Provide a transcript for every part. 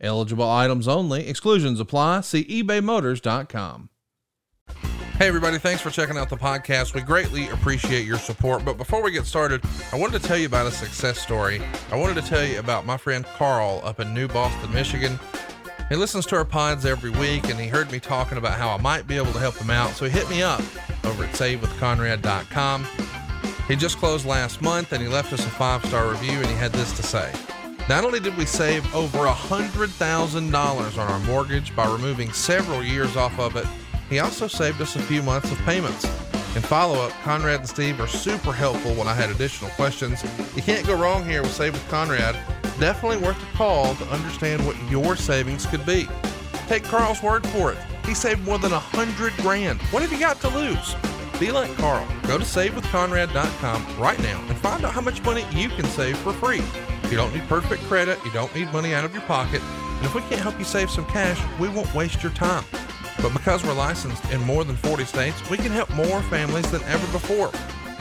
Eligible items only. Exclusions apply. See ebaymotors.com. Hey, everybody, thanks for checking out the podcast. We greatly appreciate your support. But before we get started, I wanted to tell you about a success story. I wanted to tell you about my friend Carl up in New Boston, Michigan. He listens to our pods every week and he heard me talking about how I might be able to help him out. So he hit me up over at savewithconrad.com. He just closed last month and he left us a five star review and he had this to say. Not only did we save over $100,000 on our mortgage by removing several years off of it, he also saved us a few months of payments. In follow up, Conrad and Steve are super helpful when I had additional questions. You can't go wrong here with Save with Conrad. Definitely worth a call to understand what your savings could be. Take Carl's word for it. He saved more than a hundred grand. What have you got to lose? Be like Carl. Go to savewithconrad.com right now and find out how much money you can save for free. You don't need perfect credit, you don't need money out of your pocket, and if we can't help you save some cash, we won't waste your time. But because we're licensed in more than 40 states, we can help more families than ever before.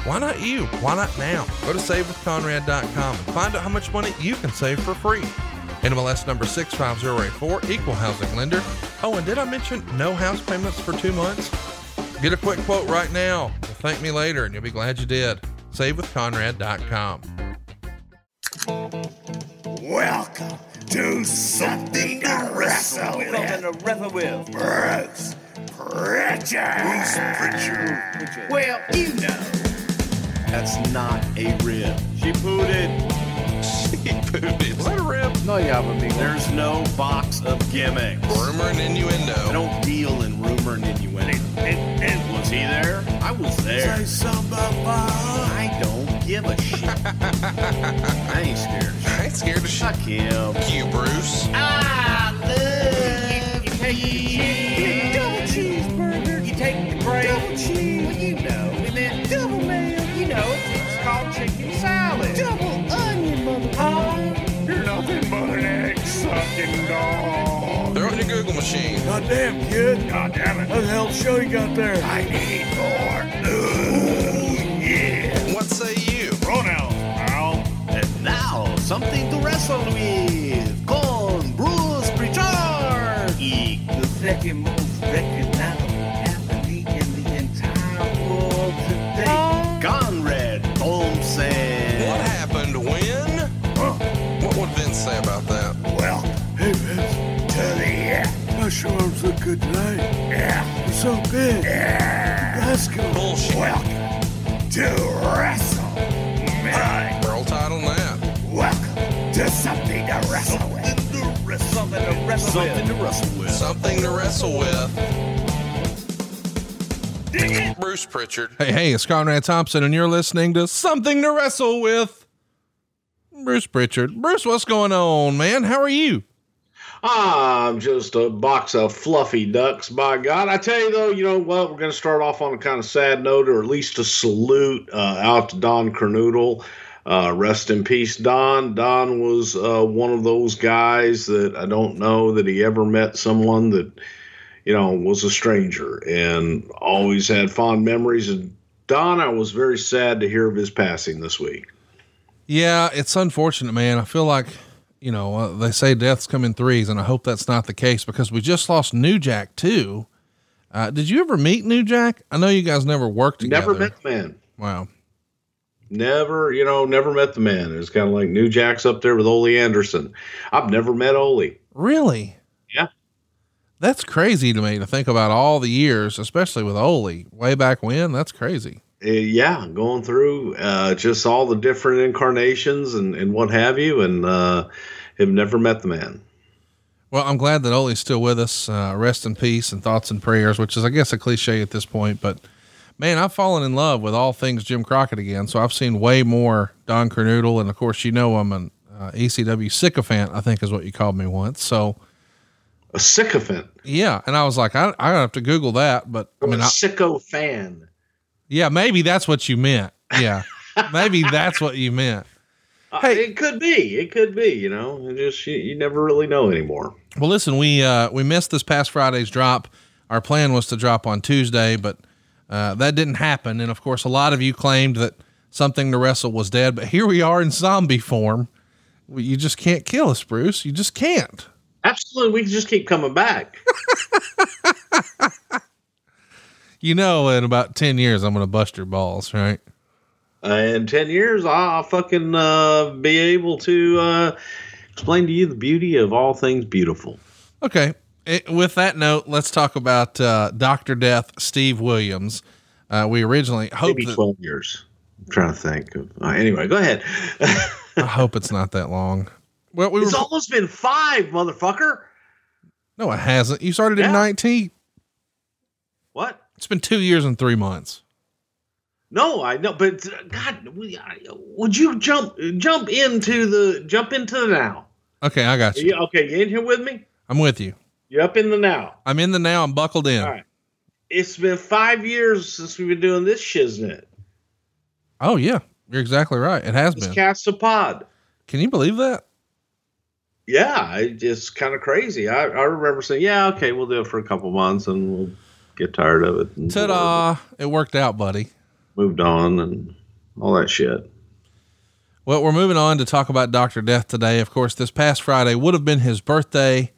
Why not you? Why not now? Go to savewithconrad.com and find out how much money you can save for free. NMLS number 65084, equal housing lender. Oh, and did I mention no house payments for two months? Get a quick quote right now. You'll thank me later and you'll be glad you did. SaveWithConrad.com. Welcome to something to wrestle with. Something to wrestle with. Bruce Pritchard. Bruce Pritchard. Well, you know. That's not a rib. She pooted. She pooted. Is that a rib? No, yeah, but me. There's no box of gimmicks. Rumor and innuendo. I innuendo. don't deal in rumor and innuendo. And, and was he there? I was there. Say something about I don't give a shit. I ain't scared. of shit. I ain't scared of shit. Fuck him. You, Bruce. I love you, take double cheeseburger. You take the bread. Double cheese. Well, you know. And then double mayo. You know, it's called chicken salad. Double onion, mother. Oh, you're nothing but an egg sucking dog. Machine. God damn, kid. God damn it. What the hell show you got there? I need more. Ooh, yeah. What say you? Pronouns, pal. And now, something to wrestle with. Con Bruce Pritchard. The end. My arms look good tonight. Yeah, They're so big. yeah. Let's go. Bullshit. Welcome to Wrestle. Man. World title that. Welcome to something to wrestle with. Something to wrestle Something with. to wrestle with. Something to wrestle with. Bruce Pritchard. Hey, hey, it's Conrad Thompson, and you're listening to Something to Wrestle with. Bruce Pritchard. Bruce, what's going on, man? How are you? I'm just a box of fluffy ducks, by God. I tell you, though, you know what? We're going to start off on a kind of sad note, or at least a salute uh, out to Don Kernoodle. Uh, rest in peace, Don. Don was uh, one of those guys that I don't know that he ever met someone that, you know, was a stranger and always had fond memories. And Don, I was very sad to hear of his passing this week. Yeah, it's unfortunate, man. I feel like, you know, uh, they say deaths come in threes, and I hope that's not the case because we just lost New Jack, too. Uh, did you ever meet New Jack? I know you guys never worked together. Never met the man. Wow. Never, you know, never met the man. It was kind of like New Jack's up there with Ole Anderson. I've never met Ole. Really? Yeah. That's crazy to me to think about all the years, especially with Ole way back when. That's crazy. Uh, yeah, going through uh, just all the different incarnations and, and what have you, and uh, have never met the man. Well, I'm glad that Ole's still with us. Uh, rest in peace and thoughts and prayers, which is, I guess, a cliche at this point. But man, I've fallen in love with all things Jim Crockett again. So I've seen way more Don Kernoodle. And of course, you know, I'm an uh, ECW sycophant, I think is what you called me once. So A sycophant. Yeah, and I was like, I I have to Google that, but I I'm mean, a I, sicko fan. yeah, maybe that's what you meant. Yeah, maybe that's what you meant. Uh, Hey. it could be. It could be. You know, it just you, you never really know anymore. Well, listen, we uh, we missed this past Friday's drop. Our plan was to drop on Tuesday, but uh, that didn't happen. And of course, a lot of you claimed that something to wrestle was dead. But here we are in zombie form. Well, You just can't kill us, Bruce. You just can't. Absolutely, we can just keep coming back. You know, in about ten years, I'm going to bust your balls, right? In ten years, I'll fucking uh, be able to uh, explain to you the beauty of all things beautiful. Okay. It, with that note, let's talk about uh, Doctor Death, Steve Williams. Uh, we originally hoped Maybe that, twelve years. I'm trying to think. Of, uh, anyway, go ahead. I hope it's not that long. Well, we were it's almost been five, motherfucker. no, it hasn't. You started in Yeah. 19. What? It's been two years and three months. No, I know, but uh, God, we, I, would you jump jump into the jump into the now? Okay, I got you. you, okay, you in here with me? I'm with you. You're up in the now? I'm in the now. I'm buckled in. All right. It's been five years since we've been doing this shiznit. Oh yeah, you're exactly right. It has This been. cast a pod. Can you believe that? Yeah, it's kind of crazy. I, I remember saying, "Yeah, okay, we'll do it for a couple months, and we'll get tired of it." Ta-da! It worked out, buddy. Moved on and all that shit. Well, we're moving on to talk about Doctor Death today. Of course, this past Friday would have been his birthday.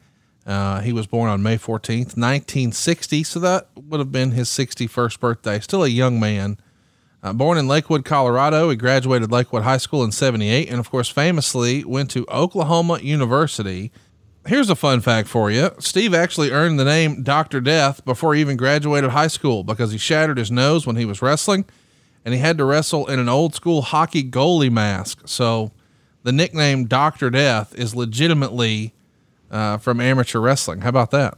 Uh, he was born on May 14th, 1960. So that would have been his 61st birthday. Still a young man. Uh, born in Lakewood, Colorado, he graduated Lakewood High School in 78 and, of course, famously went to Oklahoma University. Here's a fun fact for you Steve actually earned the name Dr. Death before he even graduated high school because he shattered his nose when he was wrestling and he had to wrestle in an old school hockey goalie mask. So the nickname Dr. Death is legitimately uh, from amateur wrestling. How about that?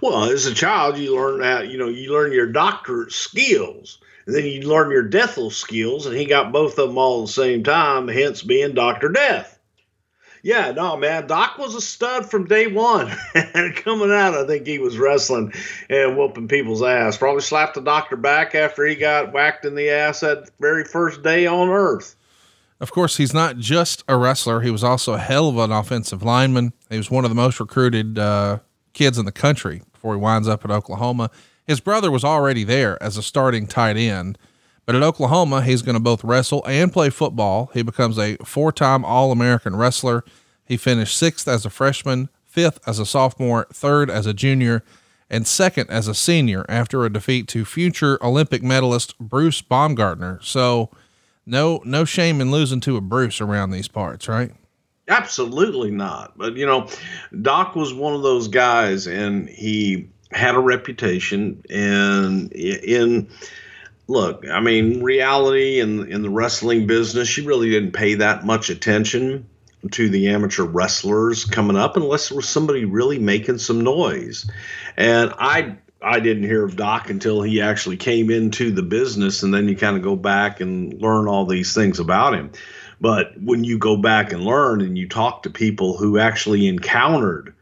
Well, as a child, you learn that you know you learn your doctorate skills, and then you learn your deathal skills, and he got both of them all at the same time, hence being Doctor Death. Yeah, no, man, Doc was a stud from day one, and coming out, I think he was wrestling and whooping people's ass. Probably slapped the doctor back after he got whacked in the ass that very first day on Earth. Of course, he's not just a wrestler. He was also a hell of an offensive lineman. He was one of the most recruited uh, kids in the country before he winds up at Oklahoma. His brother was already there as a starting tight end. But at Oklahoma, he's going to both wrestle and play football. He becomes a four time All American wrestler. He finished sixth as a freshman, fifth as a sophomore, third as a junior, and second as a senior after a defeat to future Olympic medalist Bruce Baumgartner. So, no, no shame in losing to a Bruce around these parts, right? Absolutely not. But you know, Doc was one of those guys, and he had a reputation. And in look, I mean, reality in in the wrestling business, you really didn't pay that much attention to the amateur wrestlers coming up unless there was somebody really making some noise. And I I didn't hear of Doc until he actually came into the business, and then you kind of go back and learn all these things about him. But when you go back and learn and you talk to people who actually encountered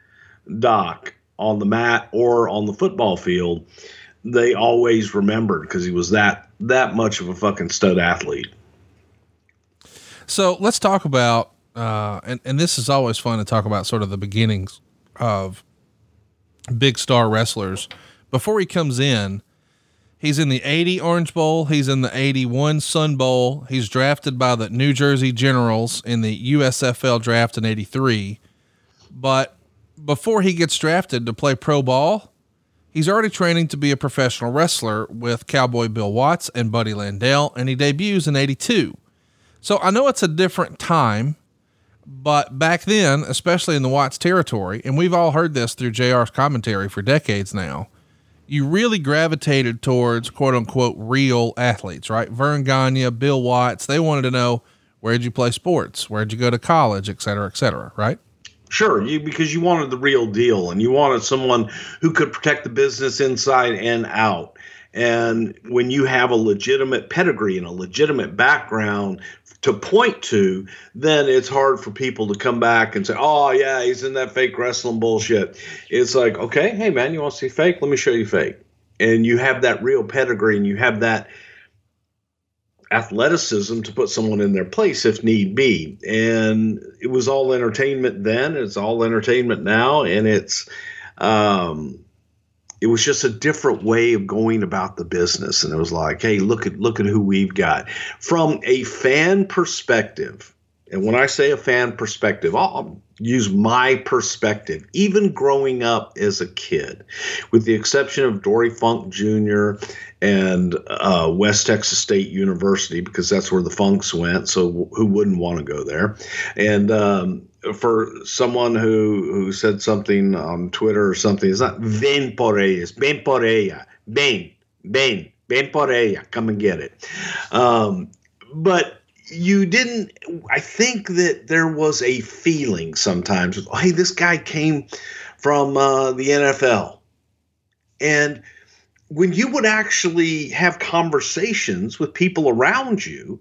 Doc on the mat or on the football field, they always remembered because he was that that much of a fucking stud athlete. So let's talk about, uh, and, and this is always fun to talk about sort of the beginnings of big star wrestlers. Before he comes in, he's in the 80 Orange Bowl, he's in the 81 Sun Bowl, he's drafted by the New Jersey Generals in the USFL draft in 83. But before he gets drafted to play pro ball, he's already training to be a professional wrestler with Cowboy Bill Watts and Buddy Landel, and he debuts in 82. So I know it's a different time, but back then, especially in the Watts territory, and we've all heard this through JR's commentary for decades now, you really gravitated towards quote unquote real athletes, right? Verne Gagne, Bill Watts, they wanted to know where'd you play sports? Where'd you go to college, et cetera, et cetera, right? Sure, you because you wanted the real deal and you wanted someone who could protect the business inside and out. And when you have a legitimate pedigree and a legitimate background to point to, then it's hard for people to come back and say, oh, yeah, he's in that fake wrestling bullshit. It's like, okay, hey, man, you want to see fake? Let me show you fake. And you have that real pedigree and you have that athleticism to put someone in their place if need be. And it was all entertainment then, it's all entertainment now, and it's um it was just a different way of going about the business and it was like hey look at look at who we've got from a fan perspective and when i say a fan perspective i'll use my perspective even growing up as a kid with the exception of dory funk jr and uh, west texas state university because that's where the funks went so who wouldn't want to go there and um, for someone who who said something on Twitter or something, it's not ven por ellas, ven por ella, ven, ven, ven por ella, come and get it. Um, but you didn't. I think that there was a feeling sometimes. Hey, this guy came from uh, the NFL, and when you would actually have conversations with people around you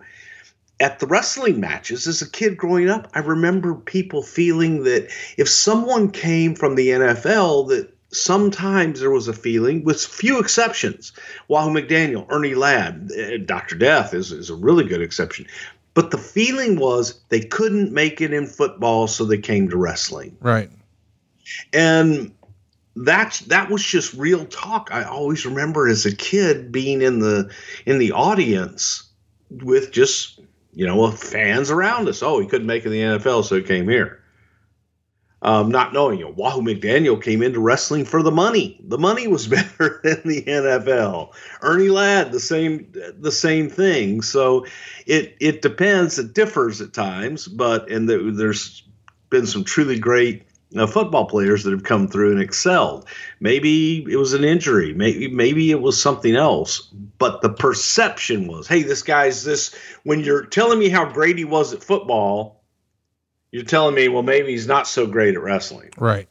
at the wrestling matches as a kid growing up, I remember people feeling that if someone came from the NFL, that sometimes there was a feeling, with few exceptions. Wahoo McDaniel, Ernie Ladd, uh, Dr. Death is, is a really good exception. But the feeling was they couldn't make it in football, so they came to wrestling. Right. And that's that was just real talk. I always remember as a kid being in the in the audience with just you know, fans around us. Oh, he couldn't make it in the NFL, so he came here. Um, not knowing, you know, Wahoo McDaniel came into wrestling for the money. The money was better than the NFL. Ernie Ladd, the same, the same thing. So it it depends. It differs at times, but and the, there's been some truly great uh, football players that have come through and excelled. Maybe it was an injury. Maybe maybe it was something else. But the perception was, hey, this guy's this. When you're telling me how great he was at football, you're telling me, well, maybe he's not so great at wrestling. Right.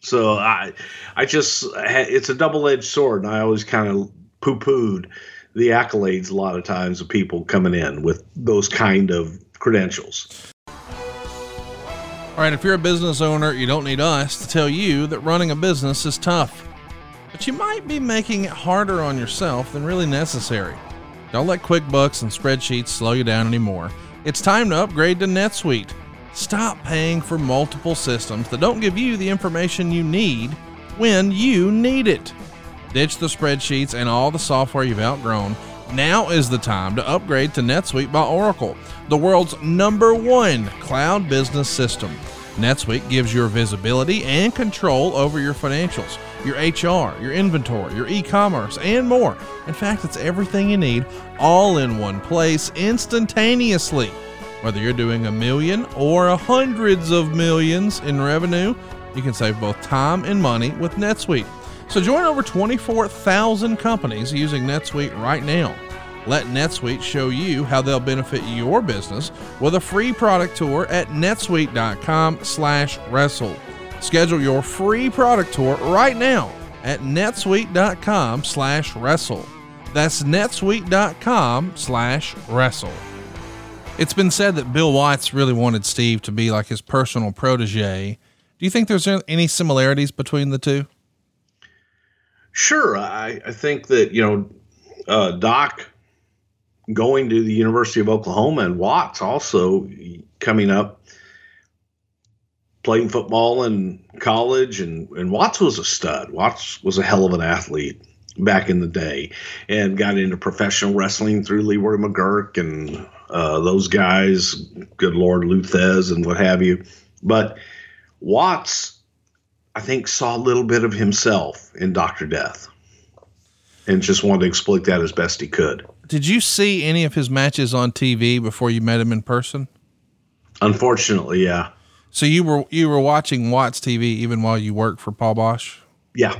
So I, I just it's a double edged sword, and I always kind of poo pooed the accolades a lot of times of people coming in with those kind of credentials. All right, if you're a business owner, you don't need us to tell you that running a business is tough. But you might be making it harder on yourself than really necessary. Don't let QuickBooks and spreadsheets slow you down anymore. It's time to upgrade to NetSuite. Stop paying for multiple systems that don't give you the information you need when you need it. Ditch the spreadsheets and all the software you've outgrown now is the time to upgrade to NetSuite by Oracle, the world's number one cloud business system. NetSuite gives you visibility and control over your financials, your HR, your inventory, your e commerce, and more. In fact, it's everything you need all in one place instantaneously. Whether you're doing a million or hundreds of millions in revenue, you can save both time and money with NetSuite. So join over 24,000 companies using NetSuite right now. Let NetSuite show you how they'll benefit your business with a free product tour at netsuite.com/wrestle. Schedule your free product tour right now at netsuite.com/wrestle. That's netsuite.com/wrestle. It's been said that Bill Watts really wanted Steve to be like his personal protege. Do you think there's any similarities between the two? Sure, I, I think that you know uh, Doc going to the University of Oklahoma and Watts also coming up playing football in college and, and Watts was a stud. Watts was a hell of an athlete back in the day and got into professional wrestling through Leroy McGuirk and uh, those guys, good Lord, Lou Thesz and what have you. But Watts I think, saw a little bit of himself in Dr. Death and just wanted to exploit that as best he could. Did you see any of his matches on TV before you met him in person? Unfortunately, yeah. So you were you were watching Watts TV even while you worked for Paul Boesch. Yeah.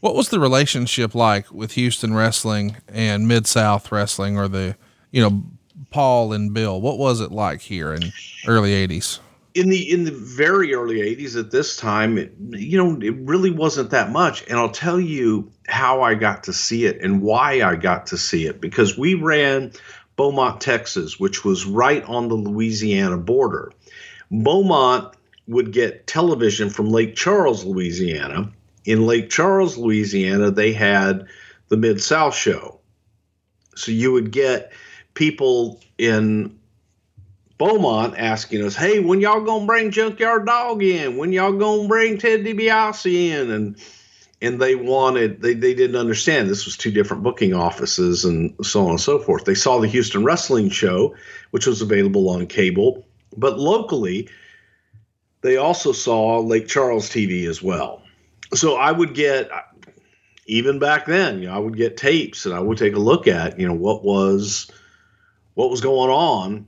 What was the relationship like with Houston wrestling and Mid South wrestling or the, you know, Paul and Bill? What was it like here in early 80s? in the in the very early 80s at this time it, you know it really wasn't that much and i'll tell you how i got to see it and why i got to see it because we ran beaumont texas which was right on the louisiana border beaumont would get television from lake charles louisiana in lake charles louisiana they had the mid south show so you would get people in Beaumont asking us, "Hey, when y'all gonna bring Junkyard Dog in? When y'all gonna bring Ted DiBiase in?" And and they wanted they they didn't understand this was two different booking offices and so on and so forth. They saw the Houston Wrestling Show, which was available on cable, but locally, they also saw Lake Charles TV as well. So I would get even back then, you know, I would get tapes and I would take a look at, you know, what was what was going on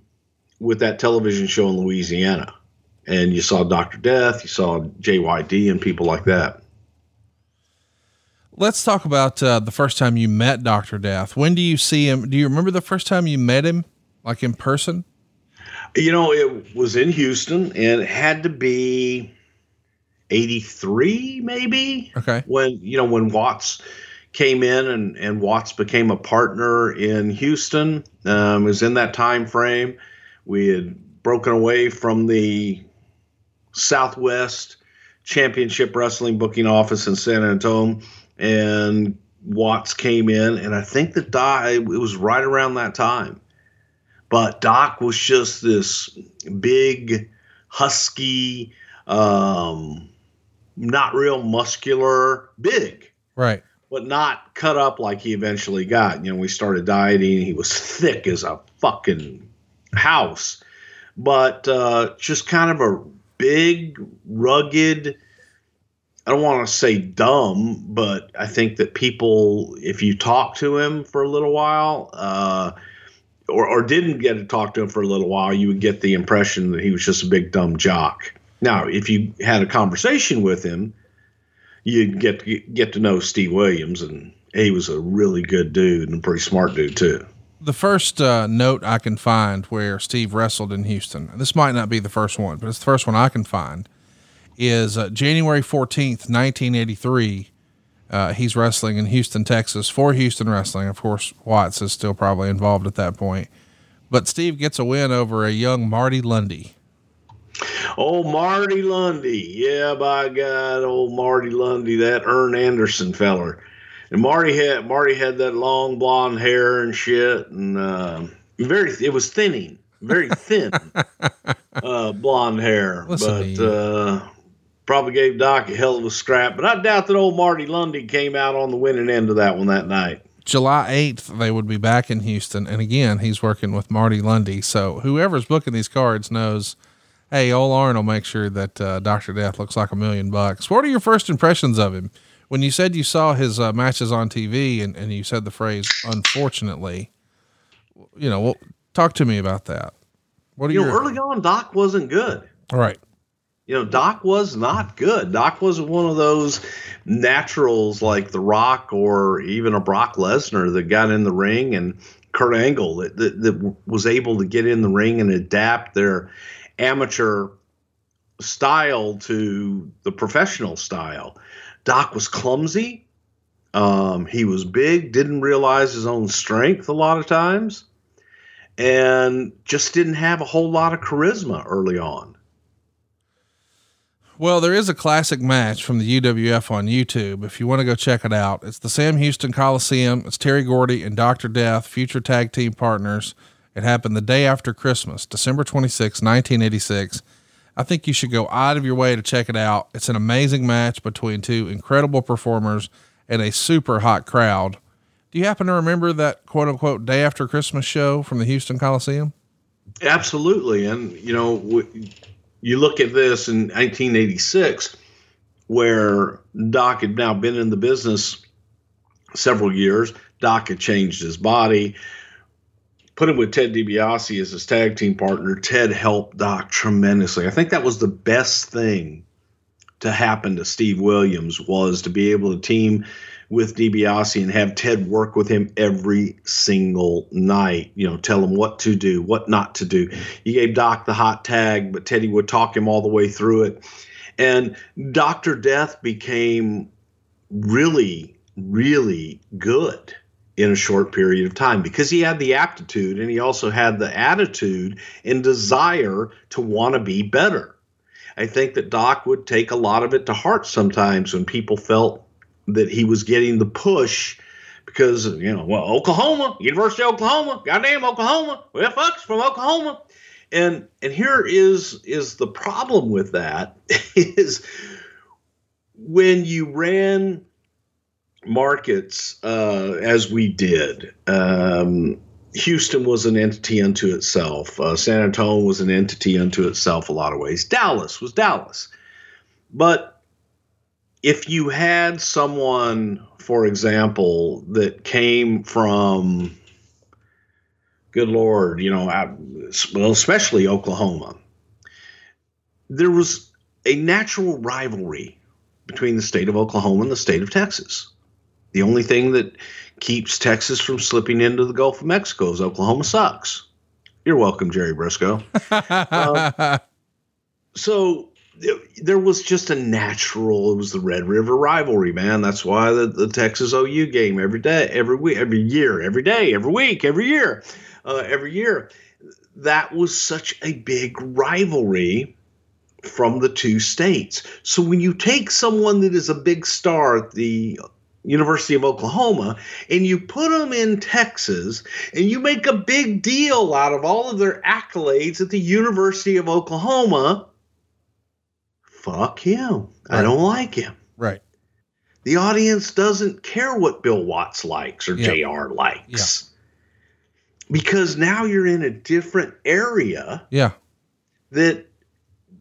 with that television show in Louisiana. And you saw Dr. Death, you saw JYD and people like that. Let's talk about uh, the first time you met Dr. Death. When do you see him? Do you remember the first time you met him, like in person? You know, it was in Houston and it had to be 83 maybe. Okay. When, you know, when Watts came in and, and Watts became a partner in Houston. Um, it was in that time frame. We had broken away from the Southwest Championship Wrestling booking office in San Antonio, and Watts came in, and I think that Doc, it was right around that time. But Doc was just this big, husky, um, not real muscular, big Right. But not cut up like he eventually got. You know, we started dieting. He was thick as a fucking house, but uh, just kind of a big, rugged. I don't want to say dumb, but I think that people, if you talk to him for a little while, uh, or, or didn't get to talk to him for a little while, you would get the impression that he was just a big dumb jock. Now, if you had a conversation with him, you'd get get to know Steve Williams, and he was a really good dude and a pretty smart dude too. The first uh, note I can find where Steve wrestled in Houston, this might not be the first one, but it's the first one I can find, is uh, January 14th, 1983. Uh, he's wrestling in Houston, Texas for Houston Wrestling. Of course, Watts is still probably involved at that point. But Steve gets a win over a young Marty Lundy. Oh, Marty Lundy, yeah, by God, old Marty Lundy, that Arn Anderson feller. And Marty had Marty had that long blonde hair and shit, and uh, very it was thinning, very thin uh, blonde hair, Listen but uh, probably gave Doc a hell of a scrap. But I doubt that old Marty Lundy came out on the winning end of that one that night. July 8th, they would be back in Houston. And again, he's working with Marty Lundy. So whoever's booking these cards knows, hey, old Arn will make sure that uh, Dr. Death looks like a million bucks. What are your first impressions of him? When you said you saw his uh, matches on TV and, and you said the phrase, unfortunately, you know, well, talk to me about that. What are You know, early on, Doc wasn't good. All right. You know, Doc was not good. Doc was one of those naturals like The Rock or even a Brock Lesnar that got in the ring and Kurt Angle that, that, that was able to get in the ring and adapt their amateur style to the professional style. Doc was clumsy. Um, he was big, didn't realize his own strength a lot of times, and just didn't have a whole lot of charisma early on. Well, there is a classic match from the UWF on YouTube. If you want to go check it out, it's the Sam Houston Coliseum. It's Terry Gordy and Dr. Death, future tag team partners. It happened the day after Christmas, December 26, 1986. I think you should go out of your way to check it out. It's an amazing match between two incredible performers and a super hot crowd. Do you happen to remember that quote unquote day after Christmas show from the Houston Coliseum? Absolutely. And, you know, you look at this in 1986, where Doc had now been in the business several years. Doc had changed his body, put him with Ted DiBiase as his tag team partner. Ted helped Doc tremendously. I think that was the best thing to happen to Steve Williams was to be able to team with DiBiase and have Ted work with him every single night. You know, tell him what to do, what not to do. He gave Doc the hot tag, but Teddy would talk him all the way through it. And Dr. Death became really, really good in a short period of time because he had the aptitude and he also had the attitude and desire to want to be better. I think that Doc would take a lot of it to heart sometimes when people felt that he was getting the push because, you know, well, Oklahoma, University of Oklahoma, goddamn Oklahoma, well, fucks from Oklahoma. And and here is is the problem with that is when you ran markets uh, as we did. Um, Houston was an entity unto itself. Uh, San Antonio was an entity unto itself a lot of ways. Dallas was Dallas. But if you had someone, for example, that came from, good Lord, you know, out- well, especially Oklahoma, there was a natural rivalry between the state of Oklahoma and the state of Texas. The only thing that keeps Texas from slipping into the Gulf of Mexico is Oklahoma sucks. You're welcome, Jerry Brisco. so there was just a natural, it was the Red River rivalry, man. That's why the, the Texas OU game every day, every week, every year, every day, every week, every year, uh, every year. That was such a big rivalry from the two states. So when you take someone that is a big star at the University of Oklahoma and you put them in Texas and you make a big deal out of all of their accolades at the University of Oklahoma, fuck him. I don't like him. right. The audience doesn't care what Bill Watts likes or Yeah. JR likes. Because now you're in a different area Yeah. that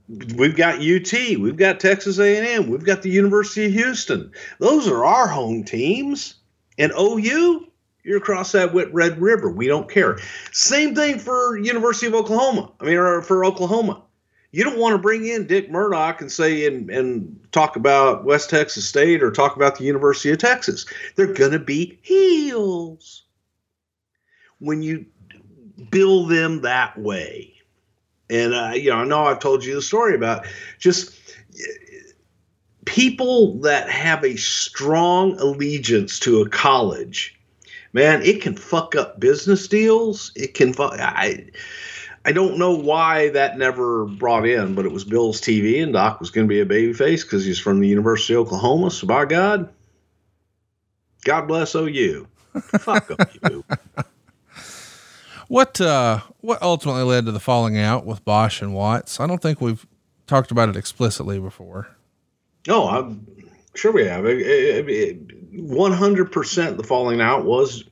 we've got UT, we've got Texas A&M, we've got the University of Houston. Those are our home teams. And OU, you're across that Red River. We don't care. Same thing for University of Oklahoma. I mean, or for Oklahoma. You don't want to bring in Dick Murdoch and say and, and talk about West Texas State or talk about the University of Texas. They're going to be heels when you bill them that way. And uh, you know, I know I've told you the story about just people that have a strong allegiance to a college. Man, it can fuck up business deals. It can. Fu- I. I don't know why that never brought in, but it was Bill's TV, and Doc was going to be a babyface because he's from the University of Oklahoma. So by God, God bless OU. Fuck OU. What uh what ultimately led to the falling out with Boesch and Watts? I don't think we've talked about it explicitly before. No, I'm sure we have. One hundred percent. The falling out was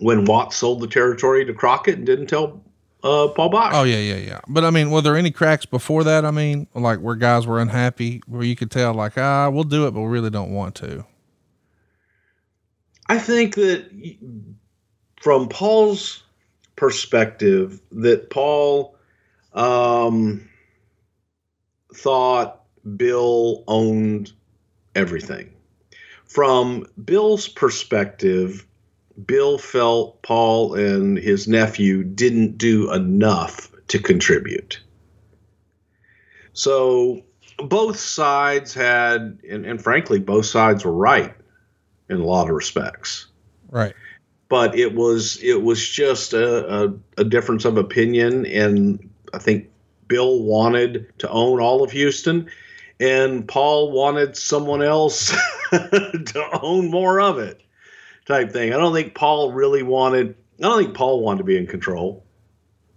when Watts sold the territory to Crockett and didn't tell uh, Paul Boesch. Oh yeah, yeah, yeah. But I mean, were there any cracks before that? I mean, like where guys were unhappy, where you could tell, like, ah, we'll do it, but we really don't want to. I think that from Paul's perspective, that Paul um, thought Bill owned everything. From Bill's perspective, Bill felt Paul and his nephew didn't do enough to contribute. So both sides had, and, and frankly, both sides were right in a lot of respects Right. But it was it was just a, a, a difference of opinion. And i think bill wanted to own all of houston and paul wanted someone else to own more of it type thing. I don't think paul really wanted i don't think paul wanted to be in control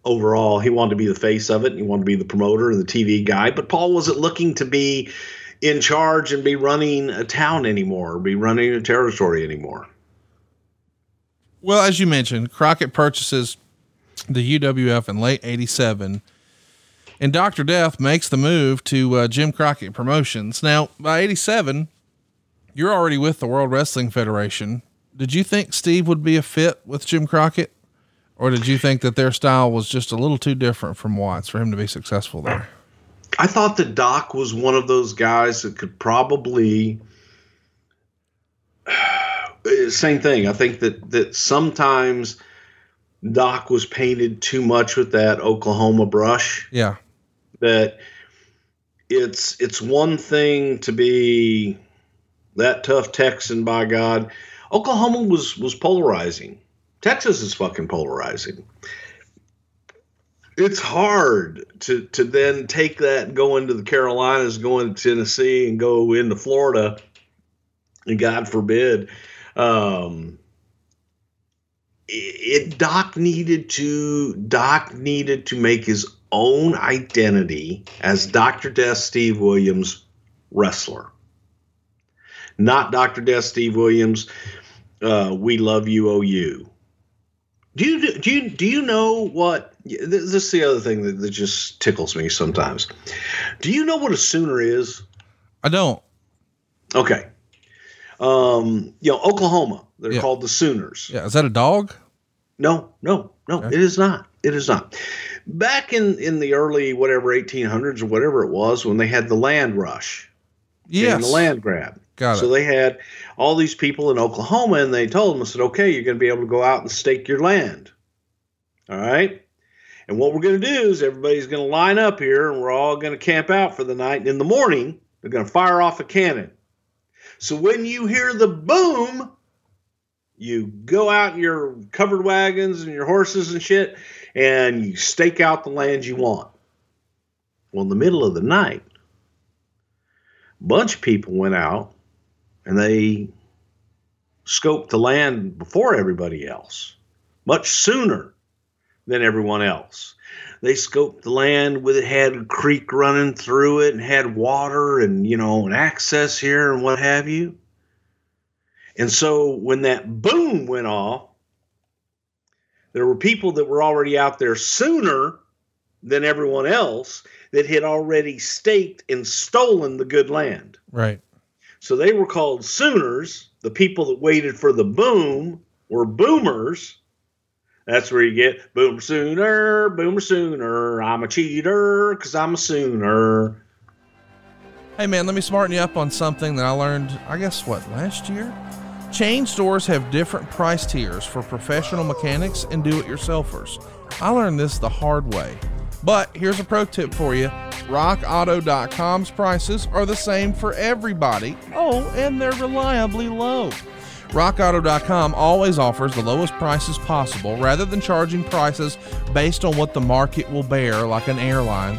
overall. He wanted to be the face of it and he wanted to be the promoter and the tv guy but paul wasn't looking to be in charge and be running a town anymore or be running a territory anymore Well, as you mentioned, Crockett purchases the UWF in late 87 and Dr. Death makes the move to uh, Jim Crockett Promotions. Now, by 87, you're already with the World Wrestling Federation. Did you think Steve would be a fit with Jim Crockett? Or did you think that their style was just a little too different from Watts for him to be successful there? I thought that Doc was one of those guys that could probably Same thing. I think that that sometimes Doc was painted too much with that Oklahoma brush. Yeah. That it's it's one thing to be that tough Texan by God. Oklahoma was was polarizing. Texas is fucking polarizing. It's hard to to then take that and go into the Carolinas, go into Tennessee, and go into Florida, and God forbid, um, it, it Doc needed to Doc needed to make his own identity as Dr. Death Steve Williams wrestler. Not Dr. Death Steve Williams, uh, we love you, OU. Do you do you do you know what? This is the other thing that, that just tickles me sometimes. Do you know what a Sooner is? I don't. Okay, um, you know Oklahoma. They're Yeah. called the Sooners. Yeah. Is that a dog? No, no, no. Okay. It is not. It is not. Back in in the early whatever 1800s or whatever it was when they had the land rush and Yes. the land grab. Got so it. they had all these people in Oklahoma, and they told them, I said, okay, you're going to be able to go out and stake your land. All right. And what we're going to do is everybody's going to line up here, and we're all going to camp out for the night. And in the morning, they're going to fire off a cannon. So when you hear the boom, you go out in your covered wagons and your horses and shit, and you stake out the land you want. Well, in the middle of the night, a bunch of people went out and they scoped the land before everybody else, much sooner than everyone else. They scoped the land with it had a creek running through it and had water and you know an access here and what have you. And so when that boom went off, there were people that were already out there sooner than everyone else that had already staked and stolen the good land. Right. So they were called Sooners. The people that waited for the boom were Boomers. That's where you get Boomer Sooner, Boomer Sooner. I'm a cheater because I'm a Sooner. Hey man, let me smarten you up on something that I learned, I guess, what, last year? Chain stores have different price tiers for professional mechanics and do it yourselfers. I learned this the hard way. But here's a pro tip for you RockAuto.com's prices are the same for everybody. Oh, and they're reliably low. RockAuto.com always offers the lowest prices possible rather than charging prices based on what the market will bear, like an airline.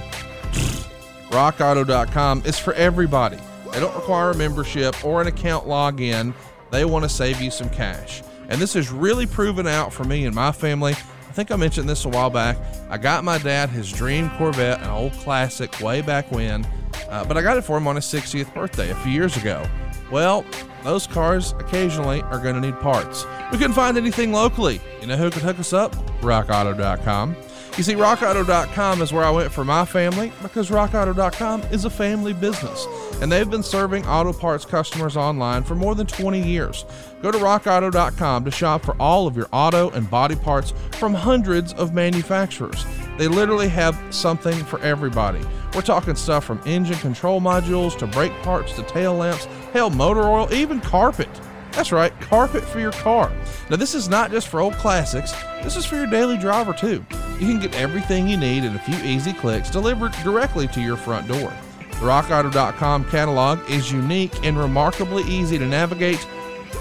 RockAuto.com is for everybody. They don't require a membership or an account login. They want to save you some cash. And this has really proven out for me and my family. I think I mentioned this a while back. I got my dad his dream Corvette, an old classic way back when, uh, but I got it for him on his 60th birthday a few years ago. Well, those cars occasionally are going to need parts. We couldn't find anything locally. You know who could hook us up? RockAuto.com. You see, RockAuto.com is where I went for my family because RockAuto.com is a family business, and they've been serving auto parts customers online for more than 20 years. Go to RockAuto.com to shop for all of your auto and body parts from hundreds of manufacturers. They literally have something for everybody. We're talking stuff from engine control modules to brake parts to tail lamps, hell, motor oil, even carpet. That's right, carpet for your car. Now, this is not just for old classics, this is for your daily driver too. You can get everything you need in a few easy clicks delivered directly to your front door. The RockAuto.com catalog is unique and remarkably easy to navigate.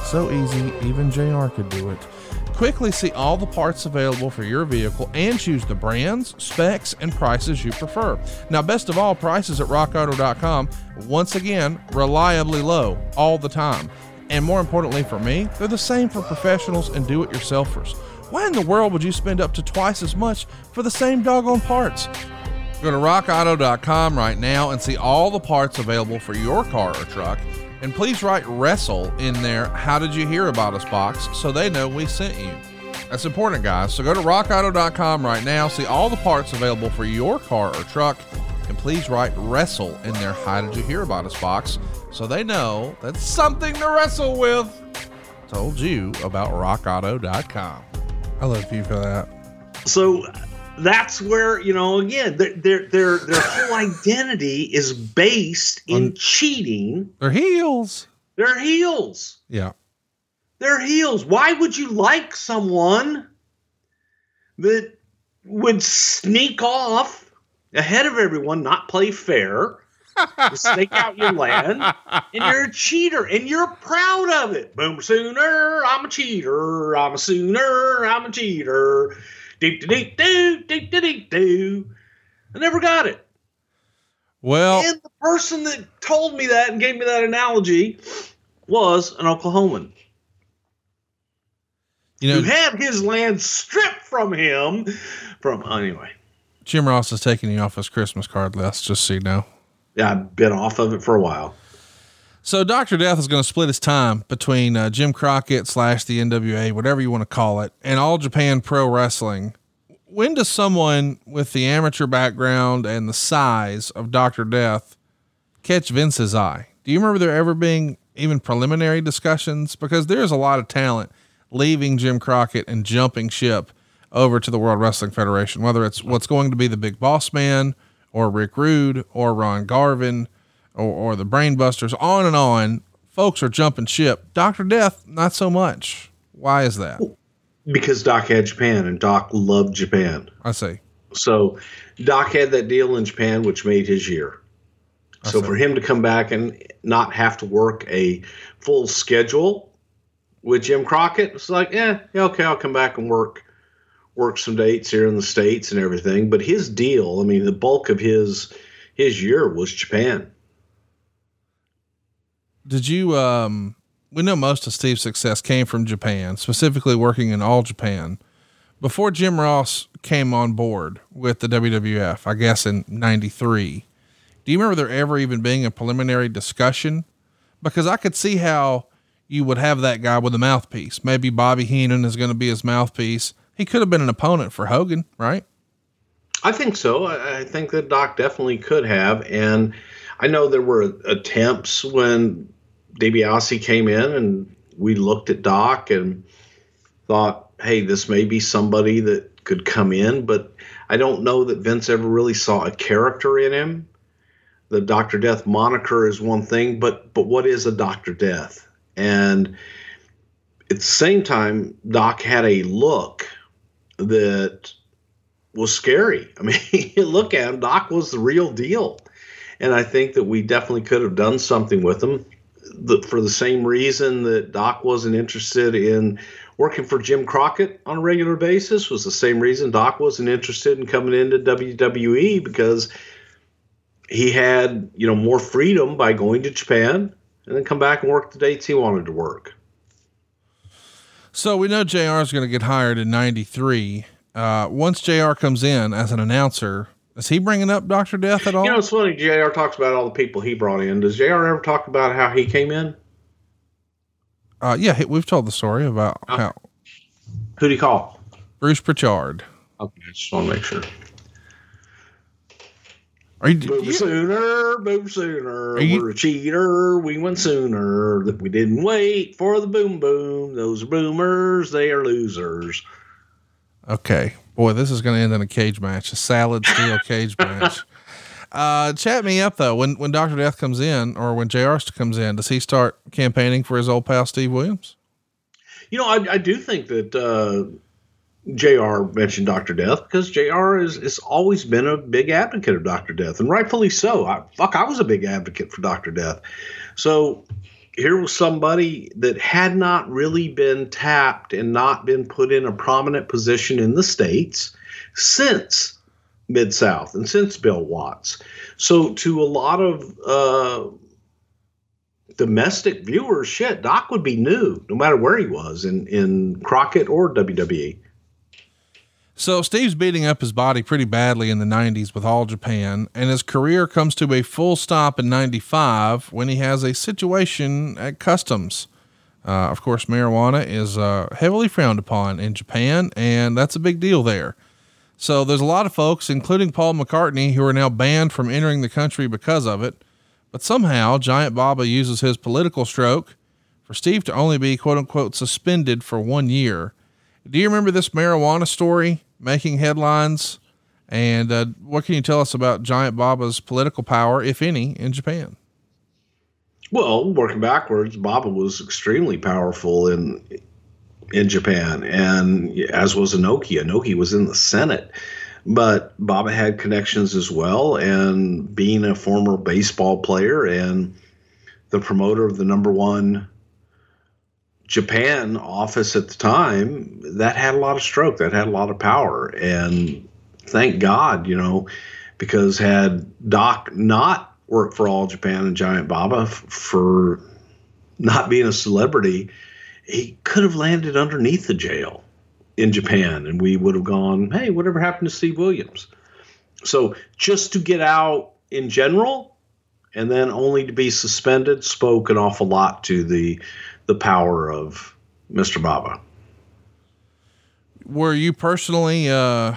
So easy, even JR could do it. Quickly see all the parts available for your vehicle and choose the brands, specs, and prices you prefer. Now, best of all, prices at rockauto.com, once again, reliably low all the time. And more importantly for me, they're the same for professionals and do it yourselfers. Why in the world would you spend up to twice as much for the same doggone parts? Go to rockauto.com right now and see all the parts available for your car or truck. And please write wrestle in their How Did You Hear About Us box so they know we sent you. That's important, guys. So go to rockauto.com right now, see all the parts available for your car or truck, and please write wrestle in their How Did You Hear About Us box so they know that's something to wrestle with. Told you about rockauto.com. I love you for that. So that's where you know again their their their, their whole identity is based in On- cheating Their heels. their heels. Yeah. their heels. Why would you like someone that would sneak off ahead of everyone, not play fair, stake out your land, and you're a cheater and you're proud of it. Boom sooner, I'm a cheater. I'm a sooner, I'm a cheater. Deep deep doo, deep deep doo. I never got it. Well, And the person that told me that and gave me that analogy was an Oklahoman you who know, had his land stripped from him. From anyway, Jim Ross is taking you off his Christmas card list, just so you know. yeah, I've been off of it for a while. So Dr. Death is going to split his time between uh, Jim Crockett slash the NWA, whatever you want to call it, and All Japan Pro Wrestling. When does someone with the amateur background and the size of Dr. Death catch Vince's eye? Do you remember there ever being even preliminary discussions? Because there's a lot of talent leaving Jim Crockett and jumping ship over to the World Wrestling Federation, whether it's what's going to be the big boss man or Rick Rude or Ron Garvin or, or the Brainbusters, on and on. Folks are jumping ship. Dr. Death, not so much. Why is that? Because Doc had Japan and Doc loved Japan. I see. So Doc had that deal in Japan, which made his year. So see. for him to come back and not have to work a full schedule with Jim Crockett, it's like, eh, yeah, okay, I'll come back and work work some dates here in the states and everything. But his deal, I mean, the bulk of his his year was Japan. Did you, um, we know most of Steve's success came from Japan, specifically working in all Japan. Before Jim Ross came on board with the WWF, I guess in 93, do you remember there ever even being a preliminary discussion? Because I could see how you would have that guy with a mouthpiece. Maybe Bobby Heenan is going to be his mouthpiece. He could have been an opponent for Hogan, right? I think so. I, I think that Doc definitely could have. And I know there were attempts when DiBiase came in and we looked at Doc and thought, hey, this may be somebody that could come in. But I don't know that Vince ever really saw a character in him. The Dr. Death moniker is one thing, but but what is a Dr. Death? And at the same time, Doc had a look that was scary. I mean, look at him, Doc was the real deal. And I think that we definitely could have done something with him the, for the same reason that Doc wasn't interested in working for Jim Crockett on a regular basis was the same reason Doc wasn't interested in coming into WWE because he had, you know, more freedom by going to Japan and then come back and work the dates he wanted to work. So we know JR is going to get hired in 93. Uh, once JR comes in as an announcer, is he bringing up Dr. Death at all? You know, it's funny. Jr. talks about all the people he brought in. Does Jr. ever talk about how he came in? uh, yeah, he- we've told the story about how Who'd he call? Bruce Pritchard. Okay, I just want to make sure. Are you, Boom you- sooner, boom sooner. You- We're a cheater. We went sooner. We didn't wait for the boom boom. Those boomers, they are losers. Okay, boy, this is going to end in a cage match, a salad steel cage match. Uh, chat me up though. When when Dr. Death comes in, or when JR comes in, does he start campaigning for his old pal Steve Williams? You know, I, I do think that uh, Jr. mentioned Doctor Death because Jr. is has always been a big advocate of Doctor Death, and rightfully so. I, fuck, I was a big advocate for Doctor Death. So here was somebody that had not really been tapped and not been put in a prominent position in the states since Mid South and since Bill Watts. So to a lot of uh, domestic viewers, shit, Doc would be new no matter where he was in in Crockett or. WWE. So Steve's beating up his body pretty badly in the 90s with All Japan, and his career comes to a full stop in 95 when he has a situation at customs. Uh, of course, marijuana is uh, heavily frowned upon in Japan, and that's a big deal there. So there's a lot of folks, including Paul McCartney, who are now banned from entering the country because of it. But somehow Giant Baba uses his political stroke for Steve to only be quote unquote suspended for one year. Do you remember this marijuana story making headlines? And uh, what can you tell us about Giant Baba's political power, if any, in Japan? Well, working backwards, Baba was extremely powerful in in Japan, and as was Inoki. Inoki was in the Senate, but Baba had connections as well. And being a former baseball player and the promoter of the number one Japan office at the time, that had a lot of stroke, that had a lot of power. And thank God, you know, because had Doc not worked for All Japan and Giant Baba f- for not being a celebrity, he could have landed underneath the jail in Japan and we would have gone, hey, whatever happened to Steve Williams? So just to get out in general and then only to be suspended spoke an awful lot to the the power of Mr. Baba. Were you personally uh,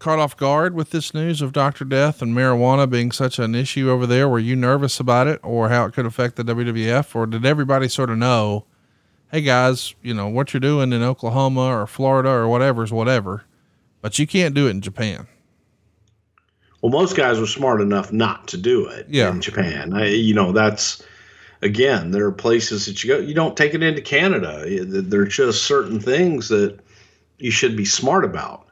caught off guard with this news of Dr. Death and marijuana being such an issue over there? Were you nervous about it or how it could affect the WWF? Or did everybody sort of know, hey guys, you know, what you're doing in Oklahoma or Florida or whatever is whatever, but you can't do it in Japan? Well, most guys were smart enough not to do it Yeah. in Japan. I, you know, that's again, there are places that you go. You don't take it into Canada. There are just certain things that you should be smart about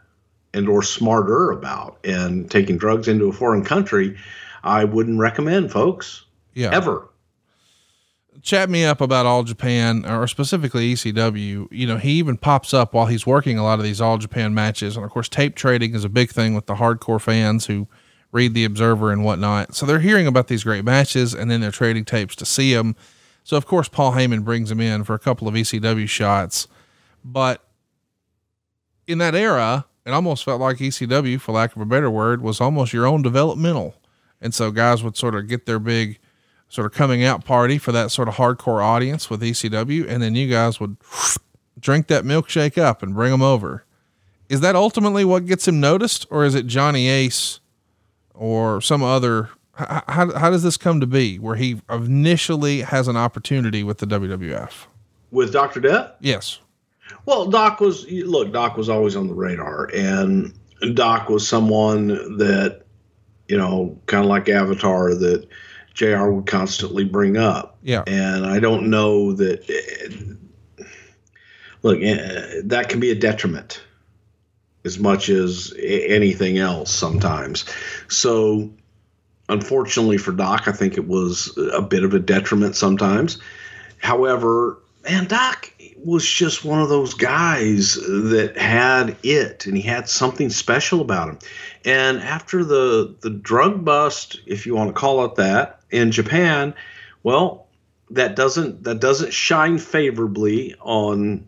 and or smarter about. And taking drugs into a foreign country, I wouldn't recommend, folks. Yeah. Ever. chat me up about All Japan or specifically ECW. You know, he even pops up while he's working a lot of these All Japan matches. And of course, tape trading is a big thing with the hardcore fans who read the Observer and whatnot. So they're hearing about these great matches and then they're trading tapes to see them. So of course, Paul Heyman brings him in for a couple of ECW shots. But in that era, it almost felt like ECW, for lack of a better word, was almost your own developmental. And so guys would sort of get their big sort of coming out party for that sort of hardcore audience with ECW. And then you guys would drink that milkshake up and bring them over. Is that ultimately what gets him noticed or is it Johnny Ace or some other? How, how, does this come to be where he initially has an opportunity with the WWF? With Dr. Death? Yes. Well, Doc was look. Doc was always on the radar, and Doc was someone that you know, kind of like Avatar, that Jr. would constantly bring up. Yeah. and I don't know that. Look, eh, that can be a detriment as much as anything else sometimes. So, unfortunately for Doc, I think it was a bit of a detriment sometimes. However, man, Doc was just one of those guys that had it and he had something special about him. And after the the drug bust, if you want to call it that, in Japan, well, that doesn't that doesn't shine favorably on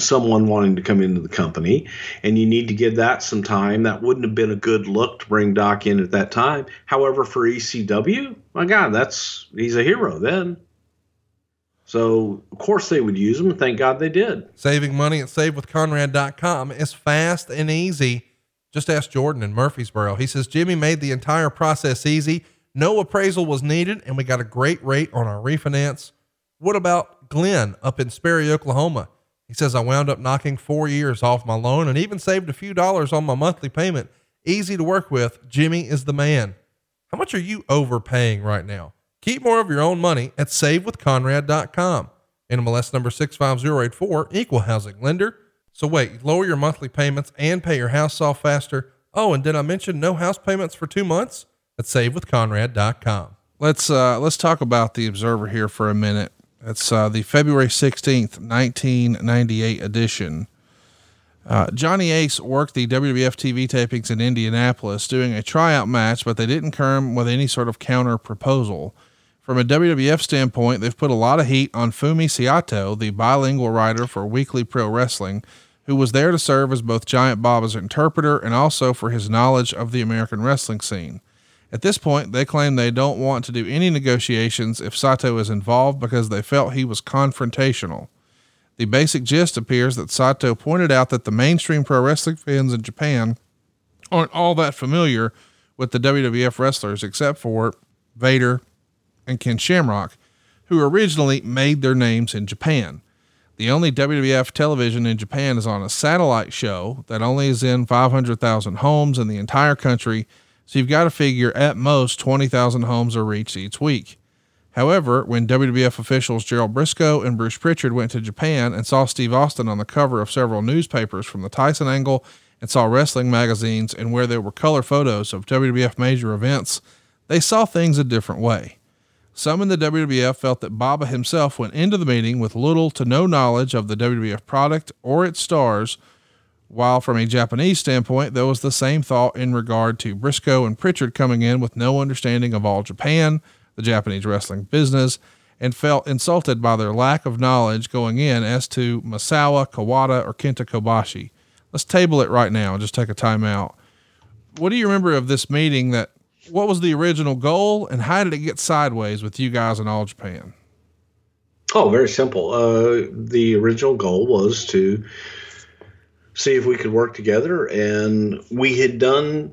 someone wanting to come into the company and you need to give that some time that wouldn't have been a good look to bring doc in at that time however for ecw my god that's he's a hero then so of course they would use him and thank god they did Saving money at savewithconrad.com is fast and easy. Just ask Jordan in Murfreesboro. He says Jimmy made the entire process easy. No appraisal was needed, and we got a great rate on our refinance. What about Glenn up in Sperry, Oklahoma? He says I wound up knocking four years off my loan and even saved a few dollars on my monthly payment. Easy to work with. Jimmy is the man. How much are you overpaying right now? Keep more of your own money at savewithconrad.com. NMLS number 65084, equal housing lender. So wait, lower your monthly payments and pay your house off faster. Oh, and did I mention no house payments for two months? At savewithconrad.com. Let's uh let's talk about the Observer here for a minute. It's uh, the February 16th, 1998 edition. Uh, Johnny Ace worked the WWF TV tapings in Indianapolis doing a tryout match, but they didn't come with any sort of counter proposal. From a WWF standpoint, they've put a lot of heat on Fumi Saito, the bilingual writer for Weekly Pro Wrestling, who was there to serve as both Giant Baba's interpreter and also for his knowledge of the American wrestling scene. At this point, they claim they don't want to do any negotiations if Saito is involved because they felt he was confrontational. The basic gist appears that Saito pointed out that the mainstream pro wrestling fans in Japan aren't all that familiar with the WWF wrestlers except for Vader and Ken Shamrock, who originally made their names in Japan. The only WWF television in Japan is on a satellite show that only is in 500,000 homes in the entire country. So you've got to figure at most 20,000 homes are reached each week. However, when WWF officials Gerald Brisco and Bruce Pritchard went to Japan and saw Steve Austin on the cover of several newspapers from the Tyson angle and saw wrestling magazines and where there were color photos of WWF major events, they saw things a different way. Some in the WWF felt that Baba himself went into the meeting with little to no knowledge of the WWF product or its stars, while from a Japanese standpoint, there was the same thought in regard to Brisco and Pritchard coming in with no understanding of all Japan, the Japanese wrestling business, and felt insulted by their lack of knowledge going in as to Misawa, Kawada, or Kenta Kobashi. Let's table it right now and just take a timeout. What do you remember of this meeting that what was the original goal and how did it get sideways with you guys in all Japan? Oh, very simple. Uh, the original goal was to see if we could work together, and we had done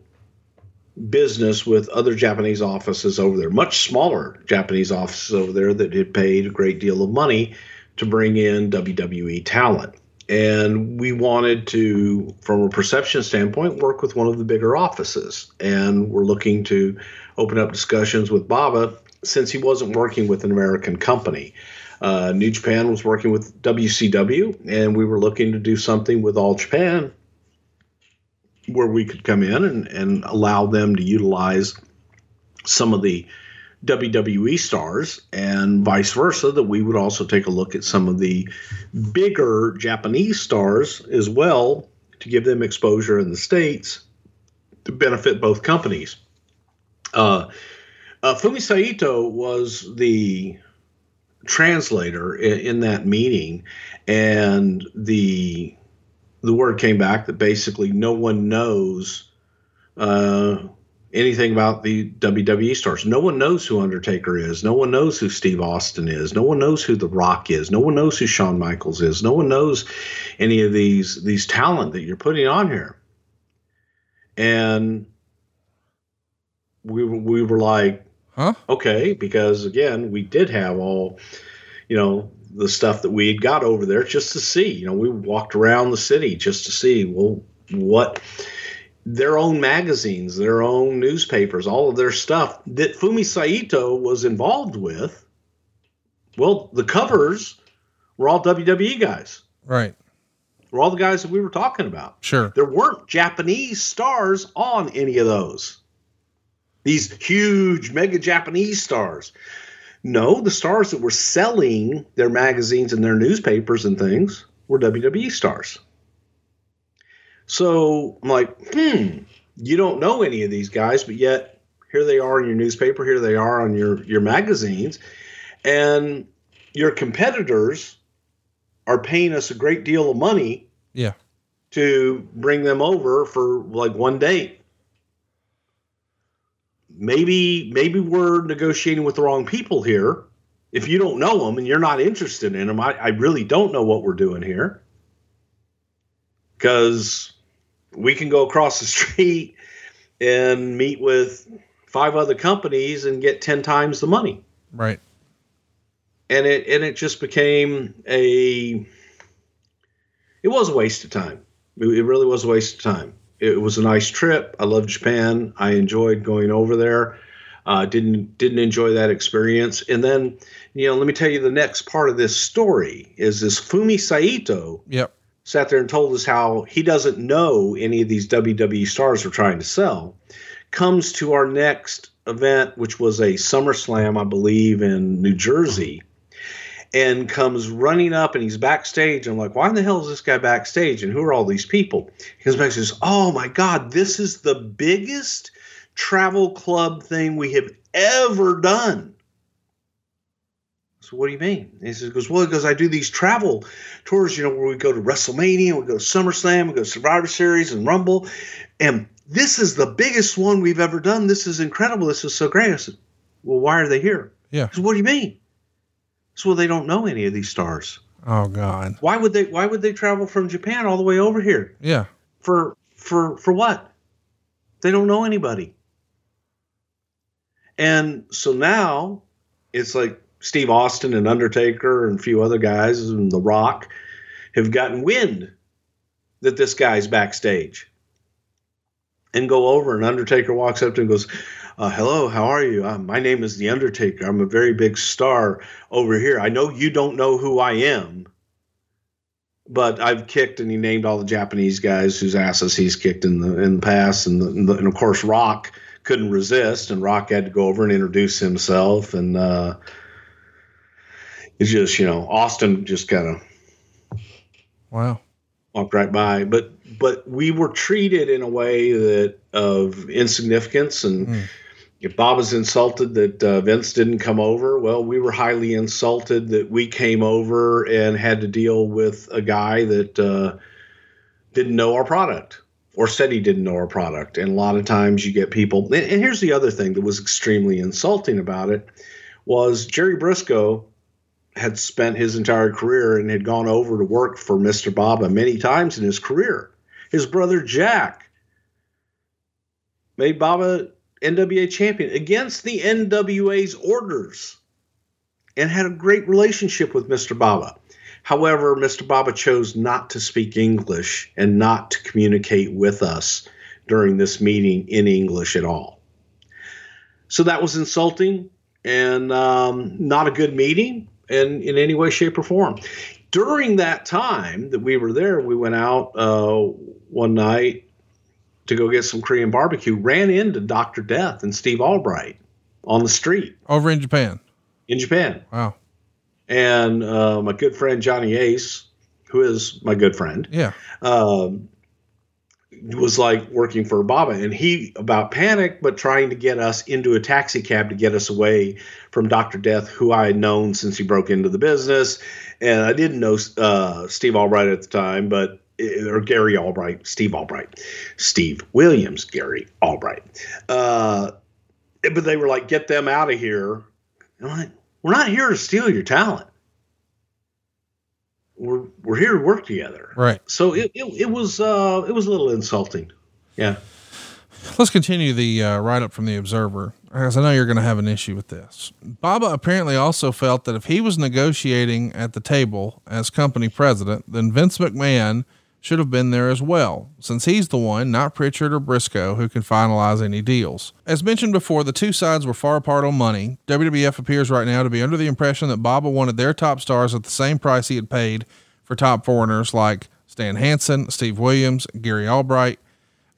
business with other Japanese offices over there, much smaller Japanese offices over there that had paid a great deal of money to bring in WWE talent. And we wanted to, from a perception standpoint, work with one of the bigger offices. And we're looking to open up discussions with Baba since he wasn't working with an American company. Uh, New Japan was working with WCW, and we were looking to do something with All Japan where we could come in and, and allow them to utilize some of the WWE stars and vice versa, that we would also take a look at some of the bigger Japanese stars as well to give them exposure in the States to benefit both companies. Uh, uh, Fumi Saito was the translator in, in that meeting, and the the word came back that basically no one knows uh, anything about the WWE stars. No one knows who Undertaker is. No one knows who Steve Austin is. No one knows who The Rock is. No one knows who Shawn Michaels is. No one knows any of these these talent that you're putting on here. And we we were like, Huh? okay, because again, we did have all, you know, the stuff that we had got over there just to see. You know, we walked around the city just to see, well, what their own magazines, their own newspapers, all of their stuff that Fumi Saito was involved with. Well, the covers were all WWE guys. Right. Were all the guys that we were talking about. Sure. There weren't Japanese stars on any of those. These huge mega Japanese stars. No, the stars that were selling their magazines and their newspapers and things were WWE stars. So I'm like, hmm, you don't know any of these guys, but yet here they are in your newspaper, here they are on your, your magazines, and your competitors are paying us a great deal of money Yeah. to bring them over for like one date. Maybe maybe we're negotiating with the wrong people here. If you don't know them and you're not interested in them, I, I really don't know what we're doing here. Because we can go across the street and meet with five other companies and get 10 times the money Right. and it and it just became a it was a waste of time it, it really was a waste of time it was a nice trip. I love japan. I enjoyed going over there. Uh, didn't didn't enjoy that experience. And then you know let me tell you the next part of this story is this fumi saito Yep. sat there and told us how he doesn't know any of these WWE stars we're trying to sell. Comes to our next event, which was a SummerSlam, I believe, in New Jersey, and comes running up and he's backstage. I'm like, why in the hell is this guy backstage? And who are all these people? He comes back and says, Oh my God, this is the biggest travel club thing we have ever done. So what do you mean? And he says, goes, well, because I do these travel tours, you know, where we go to WrestleMania, we go to SummerSlam, we go to Survivor Series and Rumble. And this is the biggest one we've ever done. This is incredible. This is so great. I said, well, why are they here? Yeah. He said, what do you mean? So well, they don't know any of these stars. Oh God. Why would they why would they travel from Japan all the way over here? Yeah. For for for what? They don't know anybody. And so now it's like Steve Austin and Undertaker and a few other guys and The Rock have gotten wind that this guy's backstage. And go over and Undertaker walks up to him and goes, uh, hello, how are you? Uh, my name is The Undertaker. I'm a very big star over here. I know you don't know who I am, but I've kicked and he named all the Japanese guys whose asses he's kicked in the in the past, and, the, and, of course Rock couldn't resist, and Rock had to go over and introduce himself, and uh, it's just you know Austin just kind of Wow. walked right by, but but we were treated in a way that of insignificance and. Mm. If Bob was insulted that uh, Vince didn't come over, well, we were highly insulted that we came over and had to deal with a guy that uh, didn't know our product or said he didn't know our product. And a lot of times you get people. And, and here's the other thing that was extremely insulting about it was Jerry Brisco had spent his entire career and had gone over to work for Mr. Baba many times in his career. His brother Jack made Baba NWA champion against the NWA's orders and had a great relationship with Mr. Baba. However, Mr. Baba chose not to speak English and not to communicate with us during this meeting in English at all. So that was insulting and um, not a good meeting in, in any way, shape, or form. During that time that we were there, we went out uh, one night to go get some Korean barbecue, ran into Dr. Death and Steve Albright on the street Over in Japan. in Japan. Wow. And uh, my good friend Johnny Ace, who is my good friend, Yeah. um, was like working for Baba, and he about panicked, but trying to get us into a taxi cab to get us away from Doctor Death, who I had known since he broke into the business, and I didn't know uh, Steve Albright at the time, but or Gary Albright, Steve Albright, Steve Williams, Gary Albright, uh, but they were like, "Get them out of here." And I'm like, "We're not here to steal your talent. We're we're here to work together." Right. So it, it, it was uh, it was a little insulting. Yeah. Let's continue the uh, write up from the Observer, as I know you're going to have an issue with this. Baba apparently also felt that if he was negotiating at the table as company president, then Vince McMahon should have been there as well, since he's the one, not Pritchard or Brisco, who can finalize any deals. As mentioned before, the two sides were far apart on money. WWF appears right now to be under the impression that Baba wanted their top stars at the same price he had paid for top foreigners like Stan Hansen, Steve Williams, Gary Albright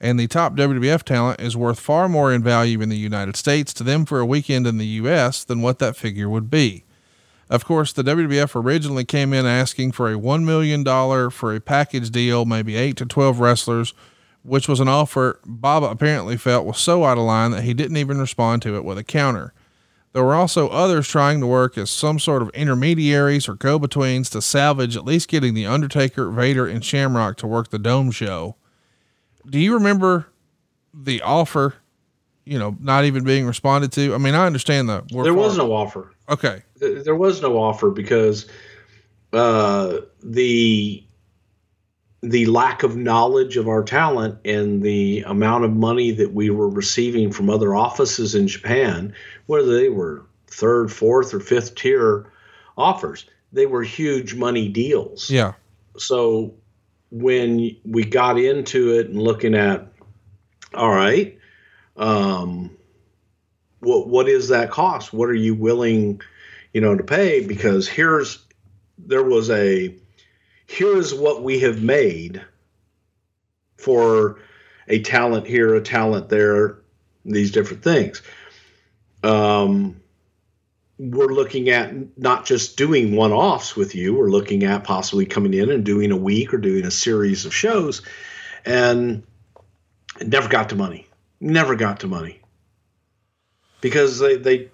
and the top WWF talent is worth far more in value in the United States to them for a weekend in the US than what that figure would be. Of course, the WWF originally came in asking for a $1 million for a package deal, maybe 8 to 12 wrestlers, which was an offer Baba apparently felt was so out of line that he didn't even respond to it with a counter. There were also others trying to work as some sort of intermediaries or go betweens to salvage at least getting The Undertaker, Vader, and Shamrock to work the Dome show do you remember the offer you know not even being responded to i mean i understand that. There was no offer. okay There was no offer because uh, the the lack of knowledge of our talent and the amount of money that we were receiving from other offices in Japan, whether they were third, fourth, or fifth tier offers, they were huge money deals. yeah so when we got into it and looking at all right um what what is that cost what are you willing you know to pay because here's there was a here's what we have made for a talent here a talent there these different things um we're looking at not just doing one offs with you, we're looking at possibly coming in and doing a week or doing a series of shows. And never got to money. Never got to money. Because they, they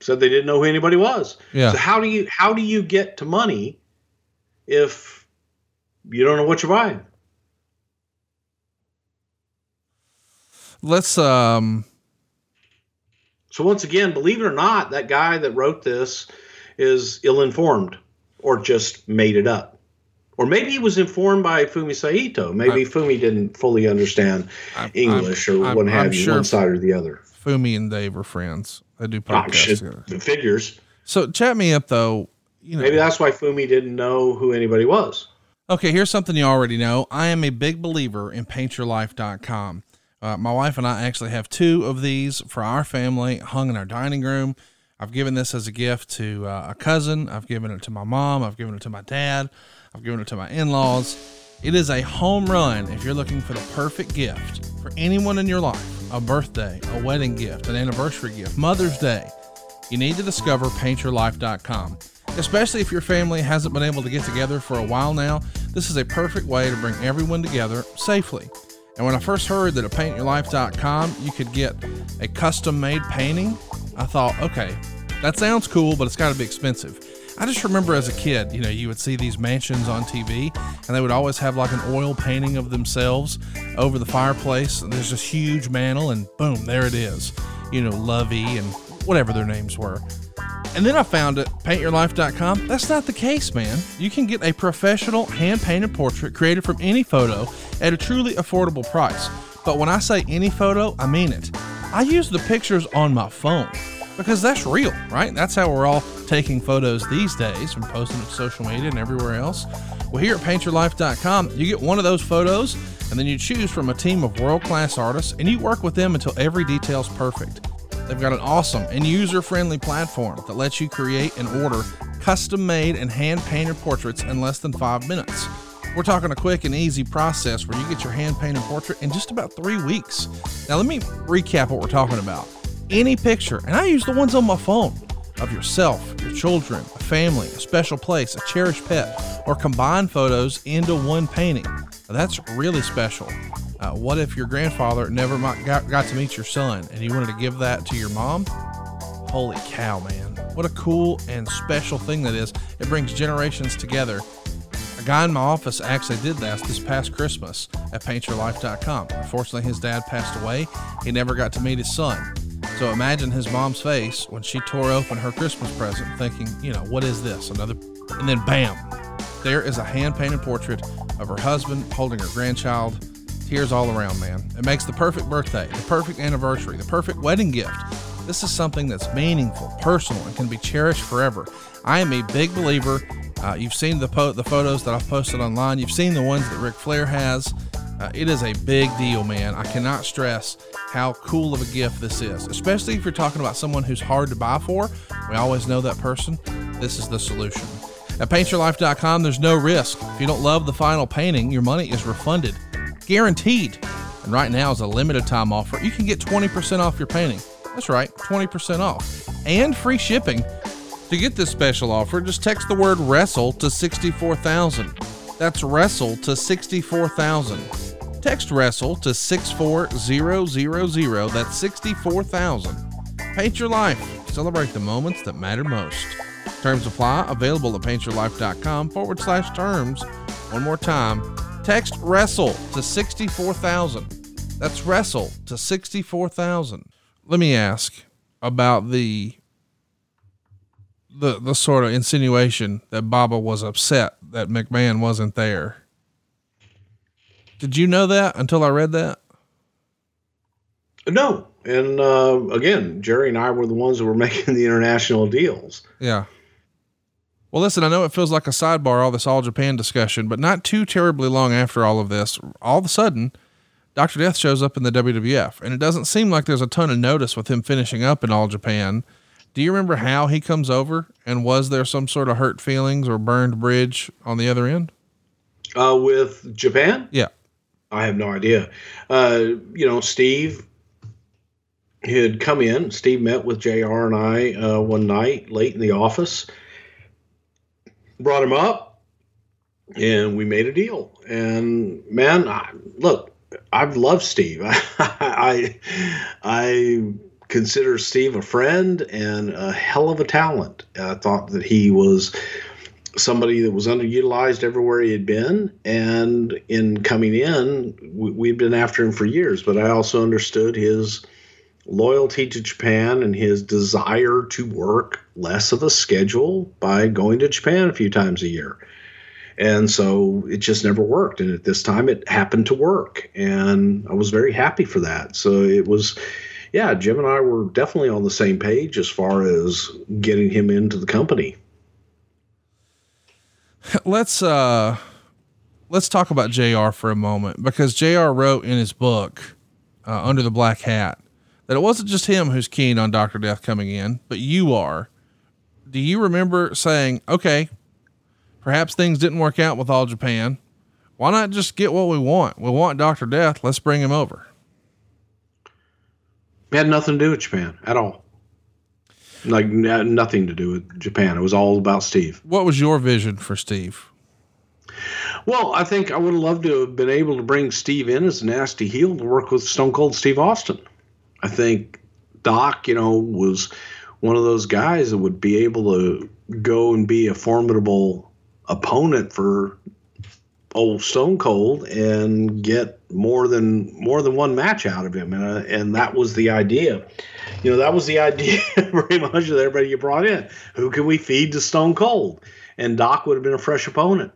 said they didn't know who anybody was. Yeah. So how do you how do you get to money if you don't know what you're buying? let's um So once again, believe it or not, that guy that wrote this is ill-informed or just made it up. Or maybe he was informed by Fumi Saito. Maybe Fumi didn't fully understand I'm- English I'm- or what have you, sure one side or the other. fumi and dave are friends they do Ah, podcasts together the figures. so chat me up though you know Maybe that's why Fumi didn't know who anybody was. Okay, here's something you already know. I am a big believer in paintyourlife.com. Uh, my wife and I actually have two of these for our family hung in our dining room. I've given this as a gift to uh, a cousin. I've given it to my mom. I've given it to my dad. I've given it to my in laws. It is a home run if you're looking for the perfect gift for anyone in your life a birthday, a wedding gift, an anniversary gift, Mother's Day. You need to discover paintyourlife.com. Especially if your family hasn't been able to get together for a while now, this is a perfect way to bring everyone together safely. And when I first heard that at paintyourlife.com you could get a custom made painting, I thought, okay, that sounds cool, but it's got to be expensive. I just remember as a kid, you know, you would see these mansions on TV and they would always have like an oil painting of themselves over the fireplace. And there's this huge mantle and boom, there it is. You know, Lovey and whatever their names were. And then I found it, paintyourlife.com. That's not the case, man. You can get a professional hand painted portrait created from any photo at a truly affordable price. But when I say any photo, I mean it. I use the pictures on my phone because that's real, right? That's how we're all taking photos these days and posting to social media and everywhere else. Well, here at paintyourlife.com, you get one of those photos and then you choose from a team of world class artists and you work with them until every detail's perfect. They've got an awesome and user friendly platform that lets you create and order custom made and hand painted portraits in less than five minutes. We're talking a quick and easy process where you get your hand painted portrait in just about three weeks. Now, let me recap what we're talking about. Any picture, and I use the ones on my phone, of yourself, your children, a family, a special place, a cherished pet, or combine photos into one painting. Now, that's really special. Uh, what if your grandfather never got, got to meet your son and you wanted to give that to your mom? Holy cow, man. What a cool and special thing that is. It brings generations together. A guy in my office actually did that this past Christmas at paintyourlife.com. Unfortunately, his dad passed away. He never got to meet his son. So imagine his mom's face when she tore open her Christmas present, thinking, you know, what is this? Another. And then bam, there is a hand painted portrait of her husband holding her grandchild. Tears all around, man. It makes the perfect birthday, the perfect anniversary, the perfect wedding gift. This is something that's meaningful, personal, and can be cherished forever. I am a big believer. Uh, you've seen the po- the photos that I've posted online. You've seen the ones that Ric Flair has. Uh, it is a big deal, man. I cannot stress how cool of a gift this is, especially if you're talking about someone who's hard to buy for. We always know that person. This is the solution. At paintyourlife.com, there's no risk. If you don't love the final painting, your money is refunded, guaranteed. And right now is a limited time offer. You can get 20% off your painting. That's right, 20% off and free shipping. To get this special offer, just text the word wrestle to 64000. That's wrestle to 64000. Text wrestle to 64000. That's 64000. Paint your life. Celebrate the moments that matter most. Terms apply. Available at paintyourlife.com forward slash terms. One more time. Text wrestle to 64000. That's wrestle to 64000. Let me ask about the the the sort of insinuation that Baba was upset that McMahon wasn't there. Did you know that until I read that? No. And uh, again, Jerry and I were the ones that were making the international deals. Yeah. Well, listen, I know it feels like a sidebar, all this All Japan discussion, but not too terribly long after all of this, all of a sudden, Dr. Death shows up in the WWF, and it doesn't seem like there's a ton of notice with him finishing up in All Japan. Do you remember how he comes over, and was there some sort of hurt feelings or burned bridge on the other end? Uh, with Japan, Yeah. I have no idea. Uh, you know, Steve had come in. Steve met with JR and I uh, one night late in the office, brought him up, and we made a deal. And man, I, look, I've loved Steve. I, I consider Steve a friend and a hell of a talent. I thought that he was somebody that was underutilized everywhere he had been. And in coming in, we, we've been after him for years, but I also understood his loyalty to Japan and his desire to work less of a schedule by going to Japan a few times a year. And so it just never worked. And at this time, it happened to work. And I was very happy for that. So it was, yeah, Jim and I were definitely on the same page as far as getting him into the company. let's uh let's talk about JR for a moment because JR wrote in his book uh, under the black hat that it wasn't just him who's keen on Dr. Death coming in, but you are. Do you remember saying, okay, perhaps things didn't work out with All Japan? Why not just get what we want? We want Dr. Death. Let's bring him over. It had nothing to do with Japan at all. Like n- uh, nothing to do with Japan. It was all about Steve. What was your vision for Steve? Well, I think I would have loved to have been able to bring Steve in as a nasty heel to work with Stone Cold Steve Austin. I think Doc, you know, was one of those guys that would be able to go and be a formidable opponent for old Stone Cold and get more than more than one match out of him, and uh, and that was the idea. You know, that was the idea pretty much of everybody you brought in. Who can we feed to Stone Cold? And Doc would have been a fresh opponent.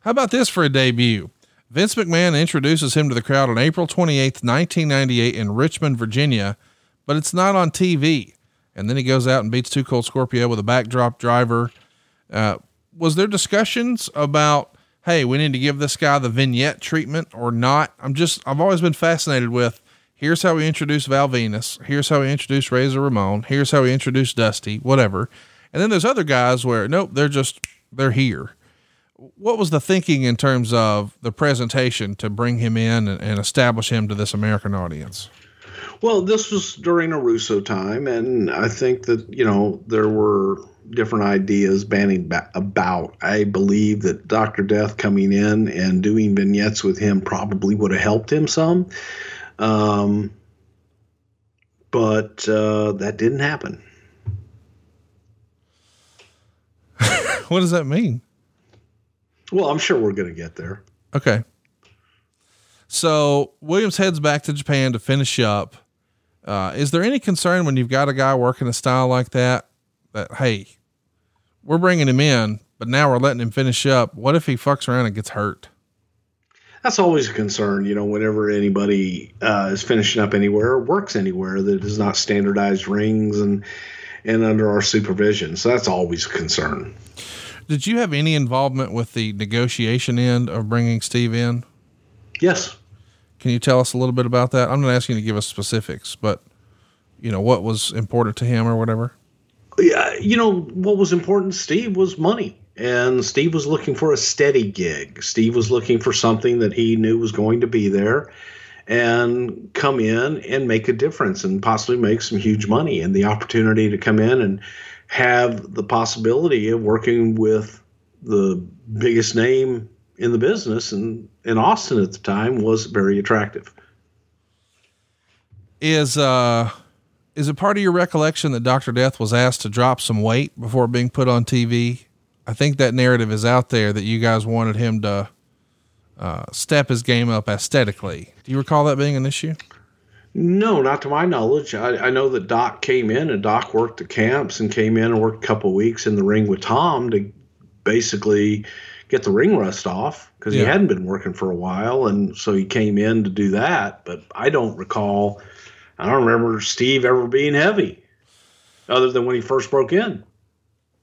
How about this for a debut? Vince McMahon introduces him to the crowd on April 28th, 1998 in Richmond, Virginia, but it's not on TV. And then he goes out and beats Two Cold Scorpio with a backdrop driver. Uh, was there discussions about, hey, we need to give this guy the vignette treatment or not? I'm just, I've always been fascinated with here's how we introduce Val Venis, here's how we introduce Razor Ramon, here's how we introduce Dusty, whatever. And then there's other guys where, nope, they're just, they're here what was the thinking in terms of the presentation to bring him in and, and, establish him to this American audience? Well, this was during a Russo time, and I think that you know there were different ideas banning ba- about. I believe that Doctor Death coming in and doing vignettes with him probably would have helped him some, um, but uh, that didn't happen. what does that mean? Well, I'm sure we're going to get there. Okay. So Williams heads back to Japan to finish up. Uh, is there any concern when you've got a guy working a style like that? That hey, we're bringing him in, but now we're letting him finish up. What if he fucks around and gets hurt? That's always a concern, you know, whenever anybody uh, is finishing up anywhere or works anywhere that is not standardized rings and and under our supervision. So that's always a concern. Did you have any involvement with the negotiation end of bringing Steve in? Yes. Can you tell us a little bit about that? I'm not asking you to give us specifics, but you know what was important to him or whatever. Yeah, you know what was important Steve was money, and Steve was looking for a steady gig. Steve was looking for something that he knew was going to be there, and come in and make a difference, and possibly make some huge money. And the opportunity to come in and have the possibility of working with the biggest name in the business and in Austin at the time was very attractive. Is uh is it part of your recollection that Dr. Death was asked to drop some weight before being put on TV? I think that narrative is out there that you guys wanted him to uh, step his game up aesthetically. Do you recall that being an issue? No, not to my knowledge. I, I, know that Doc came in and Doc worked the camps and came in and worked a couple weeks in the ring with Tom to basically get the ring rust off because yeah. he hadn't been working for a while, and so he came in to do that. But I don't recall. I don't remember Steve ever being heavy, other than when he first broke in.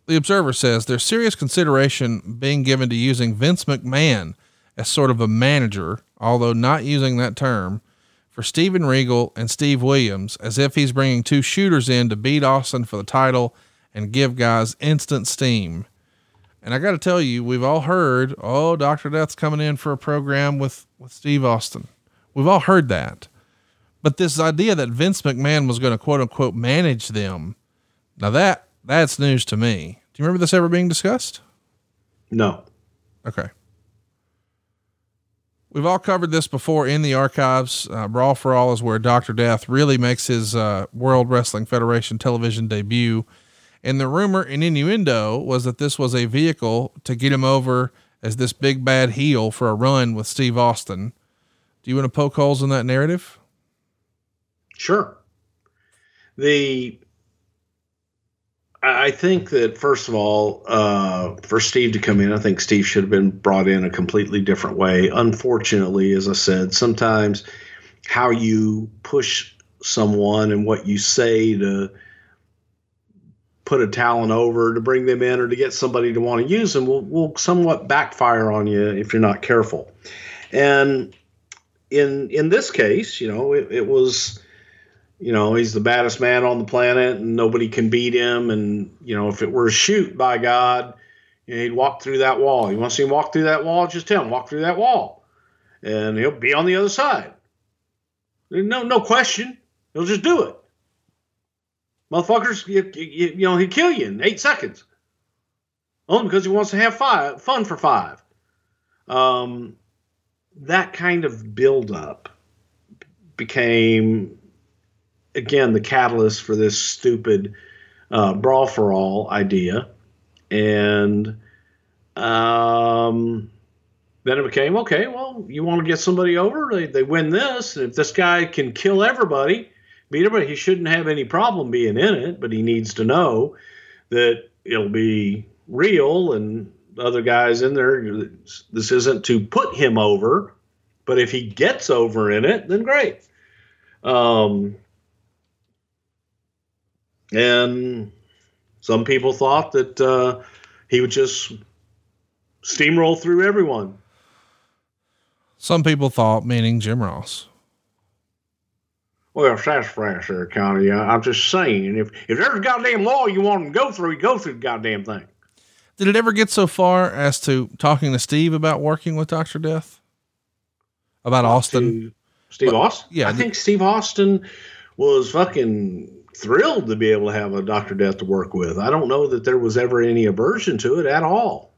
The Observer says there's serious consideration being given to using Vince McMahon as sort of a manager, although not using that term for Steven Regal and Steve Williams as if he's bringing two shooters in to beat Austin for the title and give guys instant steam. And I got to tell you, we've all heard, oh, Dr. Death's coming in for a program with, with Steve Austin. We've all heard that. But this idea that Vince McMahon was going to quote unquote manage them, now that that's news to me. Do you remember this ever being discussed? No. Okay. We've all covered this before in the archives. Uh, Brawl for All is where Dr. Death really makes his uh, World Wrestling Federation television debut. And the rumor and innuendo was that this was a vehicle to get him over as this big bad heel for a run with Steve Austin. Do you want to poke holes in that narrative? Sure. The I think that first of all, uh, for Steve to come in, I think Steve should have been brought in a completely different way. Unfortunately, as I said, sometimes how you push someone and what you say to put a talent over to bring them in or to get somebody to want to use them will, will somewhat backfire on you if you're not careful. And in in this case, you know, it, it was, you know, he's the baddest man on the planet, and nobody can beat him. And you know, if it were a shoot by God, you know, he'd walk through that wall. You want to see him walk through that wall? Just tell him walk through that wall, and he'll be on the other side. No, no question. He'll just do it. Motherfuckers, you, you, you know, he'd kill you in eight seconds. Only because he wants to have five, fun for five. Um, that kind of buildup became, again, the catalyst for this stupid uh, brawl for all idea. And um, then it became okay, well, you want to get somebody over? They, they win this. And if this guy can kill everybody, beat everybody, he shouldn't have any problem being in it, but he needs to know that it'll be real and other guys in there. This isn't to put him over, but if he gets over in it, then great. Um, and some people thought that uh, he would just steamroll through everyone. Some people thought, meaning Jim Ross. Well, that's fast there, Connie. I'm just saying, if if there's a goddamn law you want to go through, you go through the goddamn thing. Did it ever get so far as to talking to Steve about working with Dr. Death? About Austin? Steve Austin. yeah, I think Steve Austin was fucking thrilled to be able to have a Doctor Death to work with. I don't know that there was ever any aversion to it at all.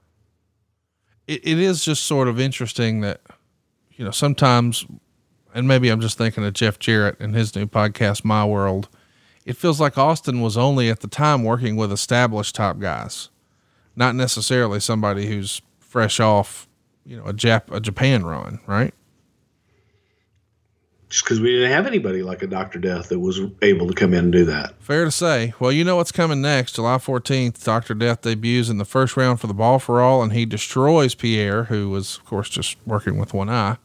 it, it is just sort of interesting that you know sometimes and maybe i'm just thinking of jeff jarrett and his new podcast my world it feels like austin was only at the time working with established top guys not necessarily somebody who's fresh off you know a jap a japan run right Just because we didn't have anybody like a Doctor Death that was able to come in and do that. fair to say well you know what's coming next july 14th dr death debuts in the first round for the brawl for all and he destroys pierre who was of course just working with one eye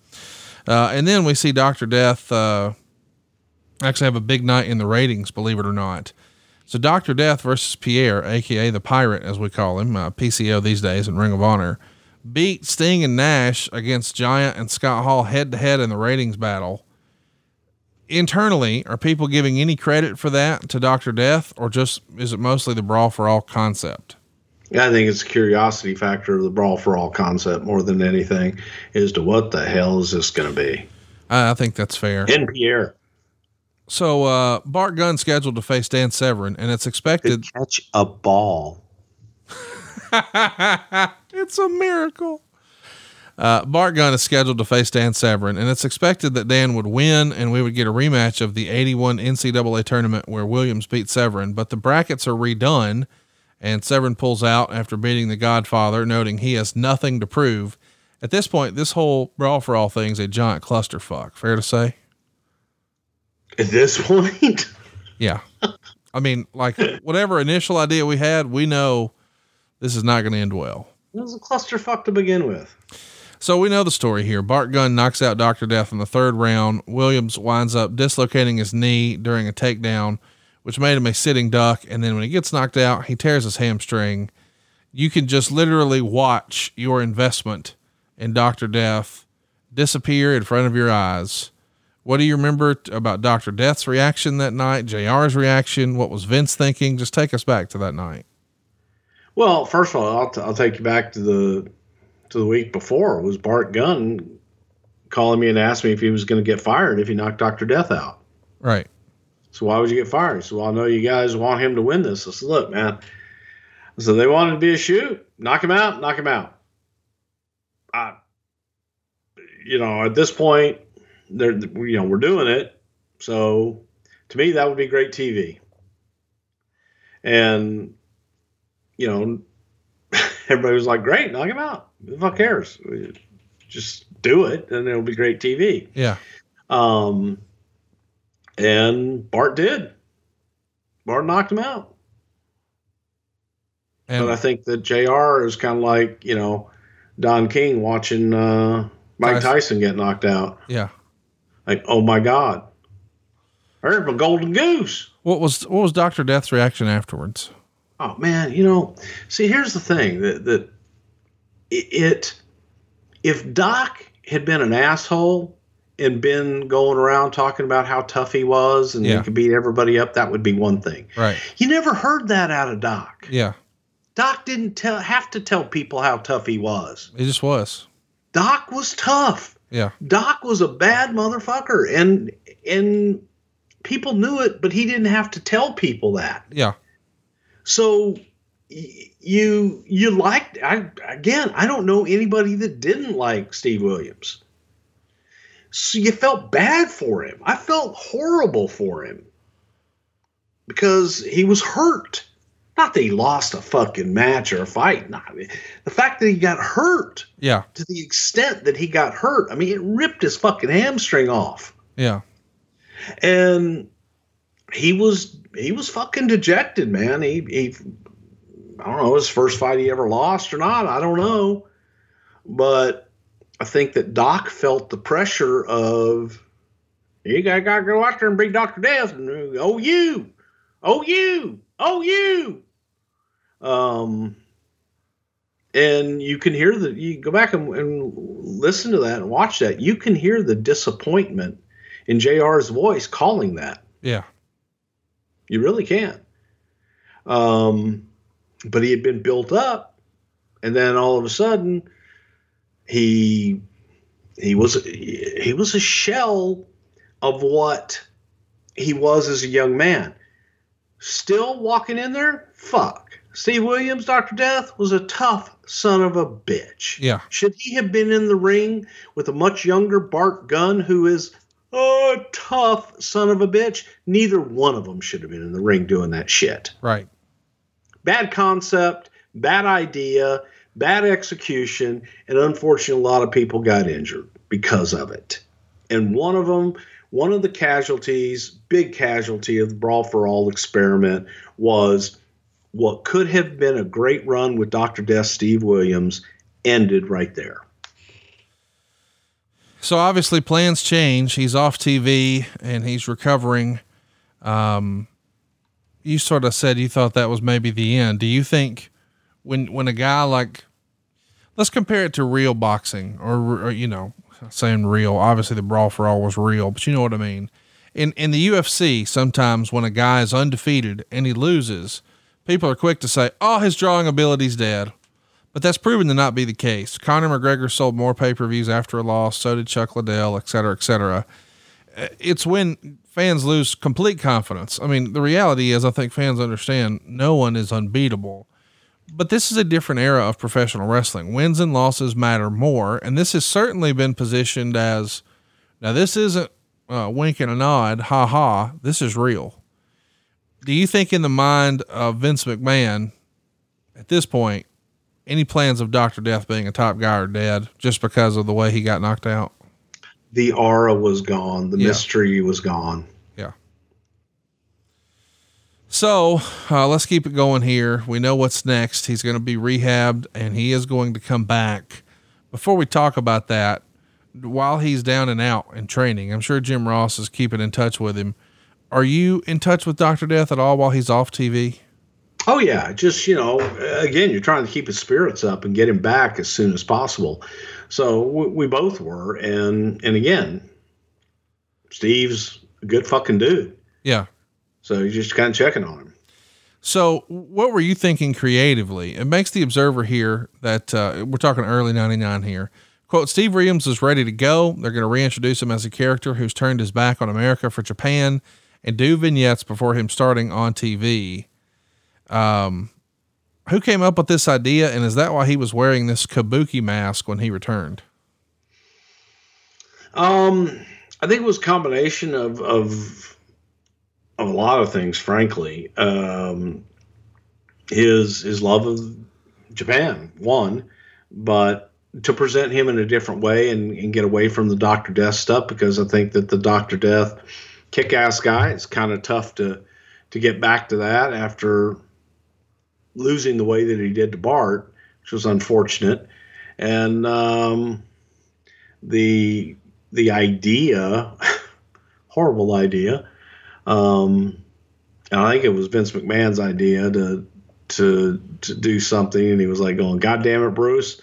Uh, and then we see Dr. Death uh, actually have a big night in the ratings, believe it or not. So Dr. Death versus Pierre, aka the Pirate, as we call him, uh, PCO these days in Ring of Honor, beat Sting and Nash against Giant and Scott Hall head to head in the ratings battle. Internally, are people giving any credit for that to Dr. Death, or just is it mostly the brawl for all concept? I think it's a curiosity factor of the brawl for all concept more than anything as to what the hell is this going to be. I, I think that's fair. And Pierre So uh, Bart Gunn scheduled to face Dan Severn, and it's expected catch a ball. it's a miracle. Uh, Bart Gunn is scheduled to face Dan Severn, and it's expected that Dan would win, and we would get a rematch of the 81 NCAA tournament where Williams beat Severn. But the brackets are redone, and Severn pulls out after beating the Godfather, noting he has nothing to prove. At this point, this whole brawl for all thing's a giant clusterfuck. Fair to say? At this point, Yeah. I mean, like whatever initial idea we had, we know this is not going to end well. it was a clusterfuck to begin with. So we know the story here. Bart Gunn knocks out Dr. Death in the third round. Williams winds up dislocating his knee during a takedown, which made him a sitting duck. And then when he gets knocked out, he tears his hamstring. You can just literally watch your investment in Dr. Death disappear in front of your eyes. What do you remember about Dr. Death's reaction that night? JR's reaction? What was Vince thinking? Just take us back to that night. Well, first of all, I'll, t- I'll take you back to the to the week before. Was Bart Gunn calling me and asking me if he was going to get fired if he knocked Doctor Death out. Right. So why would you get fired? So well, I know you guys want him to win this. I said, look, man. So they wanted to be a shoot, knock him out, knock him out. I, you know, at this point, they're you know we're doing it. So to me, that would be great TV. And you know, everybody was like, "Great, knock him out. Who fuck cares? Just do it, and it'll be great TV." Yeah. Um, and Bart did. Bart knocked him out. And but I think that JR is kind of like, you know, Don King watching uh, Mike Tyson. Tyson get knocked out. yeah. Like, oh my God. There's a golden goose. What was what was Dr. Death's reaction afterwards? Oh man, you know, see, here's the thing that that it, if Doc had been an asshole, and been going around talking about how tough he was and Yeah. he could beat everybody up, that would be one thing. Right. You never heard that out of Doc. Yeah. Doc didn't tell have to tell people how tough he was. He just was. Doc was tough. Yeah. Doc was a bad motherfucker and and people knew it, but he didn't have to tell people that. Yeah. So y- you you liked I again, I don't know anybody that didn't like Steve Williams. So you felt bad for him. I felt horrible for him. Because he was hurt. Not that he lost a fucking match or a fight. Not the fact that he got hurt Yeah. to the extent that he got hurt. I mean, it ripped his fucking hamstring off Yeah. and he was he was fucking dejected, man. He he I don't know his first fight he ever lost or not. I don't know, but I think that Doc felt the pressure of you gotta, gotta go out there and beat Doctor Death and oh you, oh you, oh you. Um, and you can hear the you go back and, and listen to that and watch that. You can hear the disappointment in JR's voice calling that. Yeah. You really can. Um, but he had been built up, and then all of a sudden, he he was he was a shell of what he was as a young man. Still walking in there, fuck. Steve Williams, Doctor Death, was a tough son of a bitch. Yeah. Should he have been in the ring with a much younger Bart Gunn, who is a tough son of a bitch? Neither one of them should have been in the ring doing that shit. Right. Bad concept, bad idea, bad execution, and unfortunately, a lot of people got injured because of it. And one of them, one of the casualties, big casualty of the Brawl for All experiment was what could have been a great run with Dr. Death Steve Williams ended right there. So obviously plans change. He's off TV and he's recovering. Um, you sort of said you thought that was maybe the end. Do you think when when a guy like let's compare it to real boxing or, or you know saying real obviously the brawl for all was real but you know what i mean in in the ufc sometimes when a guy is undefeated and he loses people are quick to say oh his drawing ability's dead but that's proven to not be the case. Conor McGregor sold more pay per views after a loss, so did Chuck Liddell, et cetera, et cetera. Uh, It's when fans lose complete confidence. I mean, the reality is, I think fans understand no one is unbeatable. But this is a different era of professional wrestling. Wins and losses matter more. And this has certainly been positioned as now, this isn't uh, wink and a nod, ha ha. This is real. Do you think, in the mind of Vince McMahon, at this point, any plans of Doctor Death being a top guy are dead just because of the way he got knocked out? The aura was gone, the Yeah. mystery was gone. Yeah. So uh, let's keep it going here. We know what's next. He's going to be rehabbed and he is going to come back. Before we talk about that, while he's down and out in training, I'm sure Jim Ross is keeping in touch with him. Are you in touch with Dr. Death at all while he's off TV? Oh yeah, just you know, again, you're trying to keep his spirits up and get him back as soon as possible. So we, we both were, and and again, Steve's a good fucking dude. Yeah. So you're just kind of checking on him. So, what were you thinking creatively? It makes the observer here that uh, we're talking early 99 here. Quote Steve Williams is ready to go. They're going to reintroduce him as a character who's turned his back on America for Japan and do vignettes before him starting on TV. Um, who came up with this idea, and is that why he was wearing this kabuki mask when he returned? Um, I think it was a combination of of of a lot of things. Frankly, um, his his love of Japan, one, but to present him in a different way and, and get away from the Doctor Death stuff because I think that the Doctor Death kick ass guy is kind of tough to to get back to that after losing the way that he did to Bart, which was unfortunate, and um, the the idea, horrible idea. Um, and I think it was Vince McMahon's idea to to to do something, and he was like going, "God damn it, Bruce,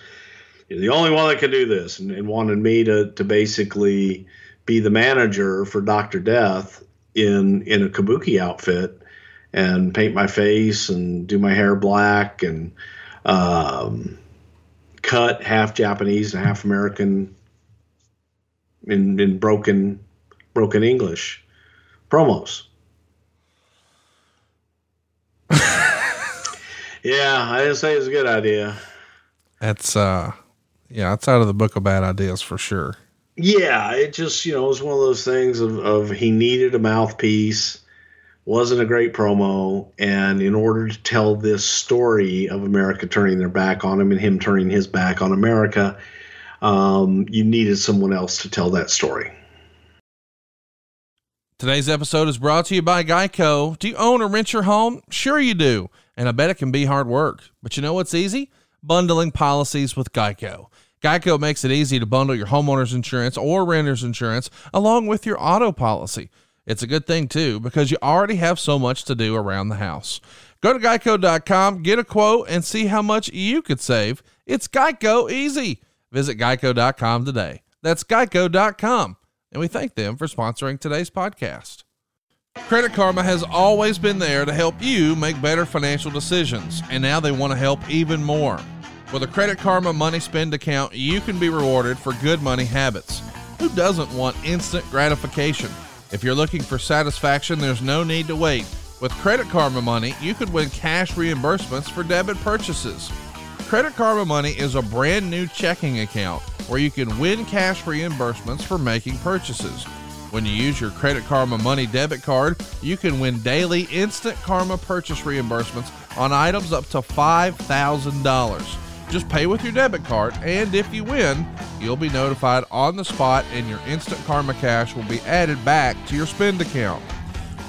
you're the only one that can do this," and, and wanted me to to basically be the manager for Doctor Death in in a kabuki outfit and paint my face and do my hair black and um, cut half Japanese and half American in in broken broken English promos. yeah, I didn't say it was a good idea. That's uh, yeah, it's out of the book of bad ideas for sure. Yeah, it just you know it was one of those things of, of he needed a mouthpiece, wasn't a great promo, and in order to tell this story of America turning their back on him and him turning his back on America, um, you needed someone else to tell that story. Today's episode is brought to you by Geico. Do you own or rent your home? Sure you do. And I bet it can be hard work. But you know what's easy? Bundling policies with Geico. Geico makes it easy to bundle your homeowner's insurance or renter's insurance along with your auto policy. It's a good thing too because you already have so much to do around the house. Go to geico.com, get a quote, and see how much you could save. It's Geico easy. Visit geico.com today. That's geico.com. And we thank them for sponsoring today's podcast. Credit Karma has always been there to help you make better financial decisions, and now they want to help even more. With a Credit Karma money spend account, you can be rewarded for good money habits. Who doesn't want instant gratification? If you're looking for satisfaction, there's no need to wait. With Credit Karma money, you could win cash reimbursements for debit purchases. Credit Karma Money is a brand new checking account where you can win cash reimbursements for making purchases. When you use your Credit Karma Money debit card, you can win daily instant Karma purchase reimbursements on items up to $5,000. Just pay with your debit card, and if you win, you'll be notified on the spot, and your instant Karma cash will be added back to your spend account.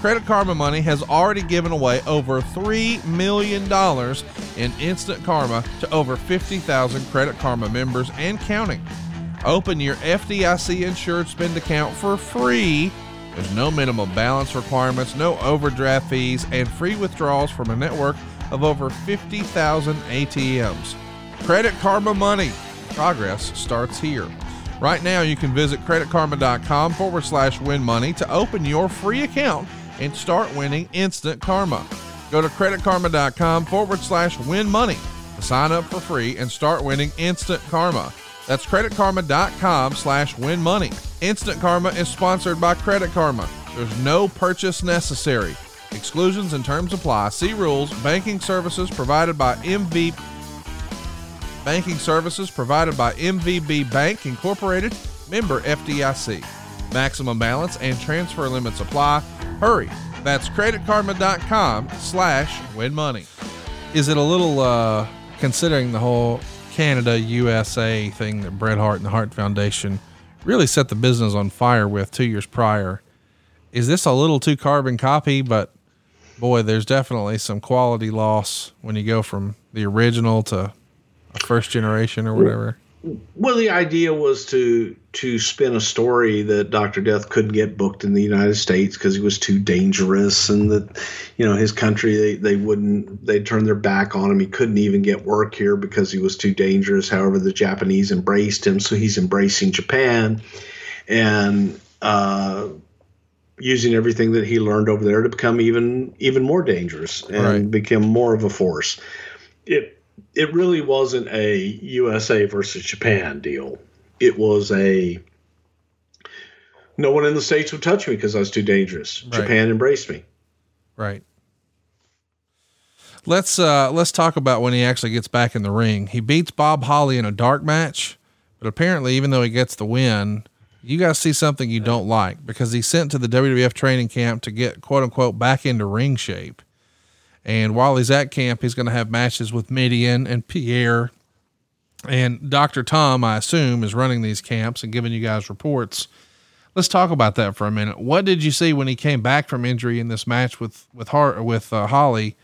Credit Karma Money has already given away over $3 million in instant karma to over 50,000 Credit Karma members and counting. Open your FDIC insured spend account for free. There's no minimum balance requirements, no overdraft fees, and free withdrawals from a network of over 50,000 ATMs. Credit Karma Money. Progress starts here. Right now, you can visit creditkarma.com forward slash win money to open your free account and start winning instant karma. Go to creditkarma.com forward slash win money to sign up for free and start winning instant karma. That's creditkarma.com slash win money. Instant Karma is sponsored by Credit Karma. There's no purchase necessary. Exclusions and terms apply. See rules. Banking services provided by MV Banking services provided by MVB Bank Incorporated, member FDIC. Maximum balance and transfer limits apply. Hurry. That's creditkarma.com slash win money. Is it a little, uh, considering the whole Canada USA thing that Bret Hart and the Hart Foundation really set the business on fire with two years prior? Is this a little too carbon copy? But boy, there's definitely some quality loss when you go from the original to a first generation or whatever. Well, the idea was to to spin a story that Doctor Death couldn't get booked in the United States because he was too dangerous, and that you know his country they they wouldn't they turned their back on him. He couldn't even get work here because he was too dangerous. However, the Japanese embraced him, so he's embracing Japan, and uh, using everything that he learned over there to become even even more dangerous and Right. become more of a force. It it really wasn't a USA versus Japan deal. It was a no one in the states would touch me because I was too dangerous. Right. Japan embraced me. Right. Let's uh let's talk about when he actually gets back in the ring. He beats Bob Holly in a dark match, but apparently even though he gets the win, you guys see something you don't like because he's sent to the WWF training camp to get quote unquote back into ring shape. And while he's at camp, he's going to have matches with Mideon and Pierre. And Dr. Tom, I assume, is running these camps and giving you guys reports. Let's talk about that for a minute. What did you see when he came back from injury in this match with with Hart with uh, Holly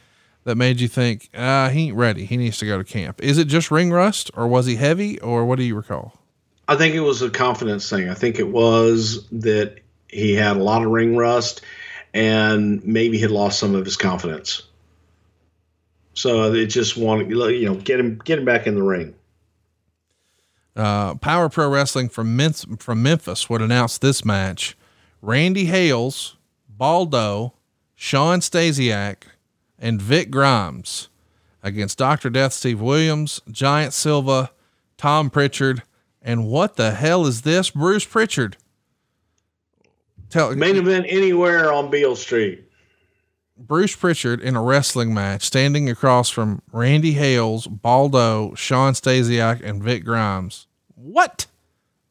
that made you think uh, he ain't ready? He needs to go to camp. Is it just ring rust, or was he heavy, or what do you recall? I think it was a confidence thing. I think it was that he had a lot of ring rust and maybe had lost some of his confidence. So they just wanted you know get him get him back in the ring. Uh, Power Pro Wrestling from Memphis, from Memphis would announce this match: Randy Hales, Baldo, Sean Stasiak, and Vic Grimes against Doctor Death, Steve Williams, Giant Silva, Tom Prichard, and what the hell is this? Bruce Prichard. Tell Main event anywhere on Beale Street. Bruce Prichard in a wrestling match, standing across from Randy Hales, Baldo, Sean Stasiak, and Vic Grimes. What?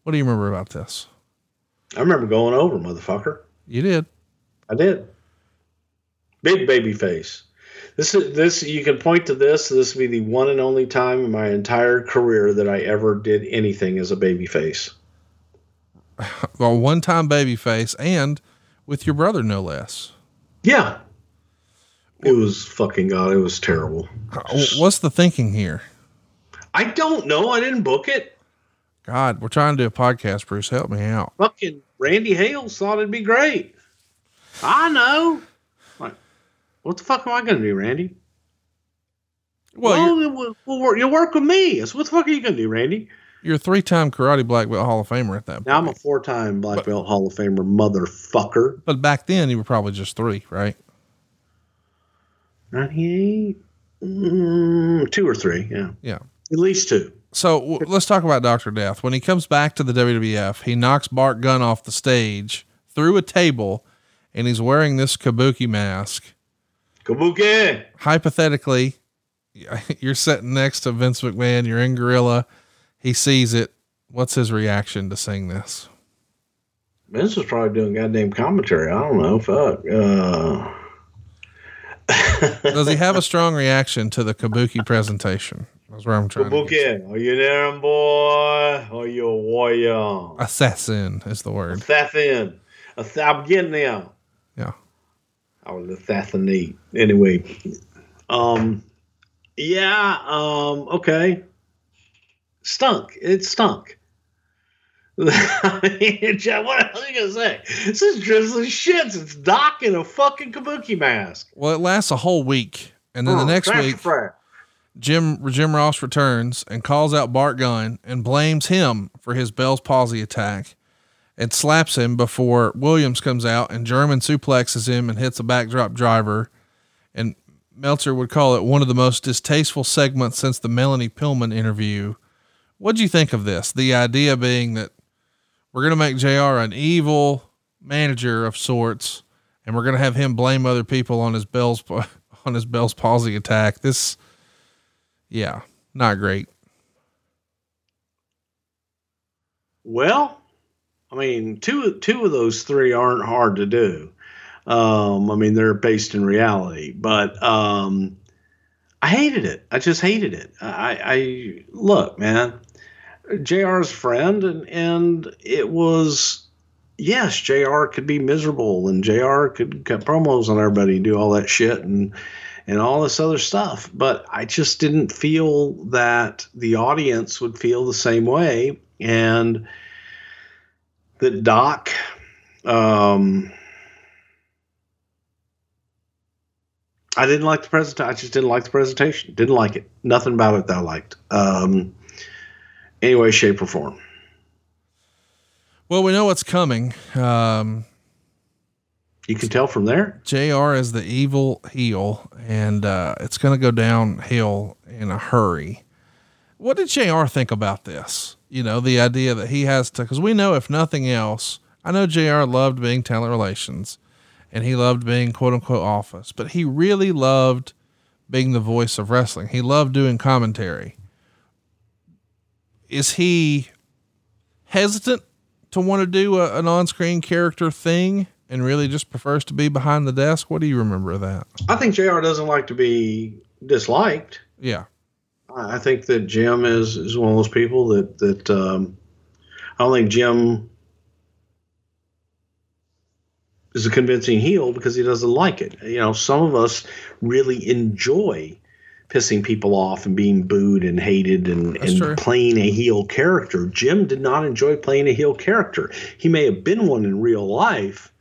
What do you remember about this? I remember going over, motherfucker. You did. I did. Big baby face. This is this. You can point to this. This will be the one and only time in my entire career that I ever did anything as a baby face. A one time baby face and with your brother, no less. Yeah. It was fucking god. It was terrible. What's the thinking here? I don't know. I didn't book it. God, we're trying to do a podcast, Bruce. Help me out. Fucking Randy Hales thought it'd be great. I know. Like, what the fuck am I gonna do, Randy? Well, Well, we'll, we'll work, you'll work with me. So what the fuck are you gonna do, Randy? you're a three time karate black belt Hall of Famer at that point. Now I'm a four-time black belt Hall of Famer, motherfucker. but back then you were probably just three, right? Ninety-eight, mm, two or three, yeah, Yeah. at least two. So w- let's talk about Dr. Death. When he comes back to the WWF, he knocks Bart Gunn off the stage through a table and he's wearing this kabuki mask. Kabuki. Hypothetically, you're sitting next to Vince McMahon, you're in Gorilla, he sees it. What's his reaction to seeing this? Vince is probably doing goddamn commentary. I don't know. Fuck. Uh, Does he have a strong reaction to the kabuki presentation? That's where I'm trying. Kabuki. Are you there, boy? Are you a warrior? Assassin is the word. Assassin. Ass- I'm getting there. Yeah. I was assassinate. Anyway. Um yeah, um, okay. Stunk. It stunk. I mean, Jeff, what else are you gonna say? This is drizzly shits. It's Doc in a fucking kabuki mask. Well, it lasts a whole week. And then the Oh, next week. Jim Jim Ross returns and calls out Bart Gunn and blames him for his Bell's palsy attack and slaps him before Williams comes out and German suplexes him and hits a backdrop driver. And Meltzer would call it one of the most distasteful segments since the Melanie Pillman interview. What'd you think of this? The idea being that we're going to make JR an evil manager of sorts and we're going to have him blame other people on his Bell's on his Bell's palsy attack. This yeah, not great. Well, I mean, two two of those three aren't hard to do. Um, I mean, they're based in reality, but um, I hated it. I just hated it. I, I look, man, Jr's friend, and and it was yes, Jr. could be miserable, and Jr. could cut promos on everybody, do all that shit, and and all this other stuff. But I just didn't feel that the audience would feel the same way, and that Doc. Um, I didn't like the presentation. I just didn't like the presentation. Didn't like it. Nothing about it that I liked. Um, any way, shape, or form. Well, we know what's coming. Um, You can tell from there. JR is the evil heel, and uh, it's going to go downhill in a hurry. What did JR think about this? You know, the idea that he has to, because we know if nothing else, I know JR loved being talent relations and he loved being quote unquote office, but he really loved being the voice of wrestling. He loved doing commentary. Is he hesitant to want to do a, an on screen character thing and really just prefers to be behind the desk? What do you remember of that? I think Jr. doesn't like to be disliked. Yeah. I I think that Jim is is one of those people that that um, I don't think Jim is a convincing heel because he doesn't like it. You know, some of us really enjoy pissing people off and being booed and hated and, That's and true. playing a heel character. Jim did not enjoy playing a heel character. He may have been one in real life,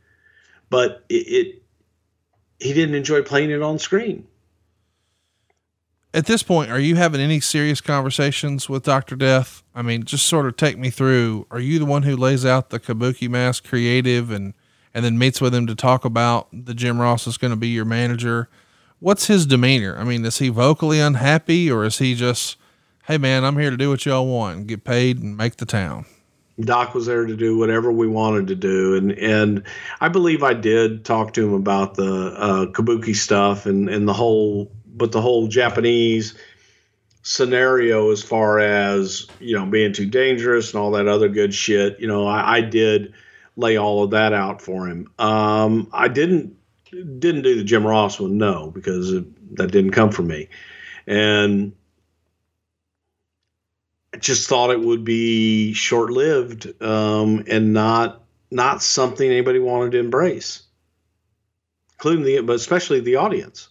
but it, it he didn't enjoy playing it on screen. At this point, are you having any serious conversations with Dr. Death? I mean, just sort of take me through. Are you the one who lays out the Kabuki mask creative and and then meets with him to talk about the Jim Ross is going to be your manager? What's his demeanor? I mean, is he vocally unhappy or is he just, hey man, I'm here to do what y'all want and get paid and make the town? Doc was there to do whatever we wanted to do, and and I believe I did talk to him about the uh, kabuki stuff and and the whole, but the whole Japanese scenario as far as you know being too dangerous and all that other good shit. You know, I, I did lay all of that out for him. Um, I didn't didn't do the Jim Ross one, no, because it, that didn't come from me, and I just thought it would be short lived um, and not not something anybody wanted to embrace, including the but especially the audience.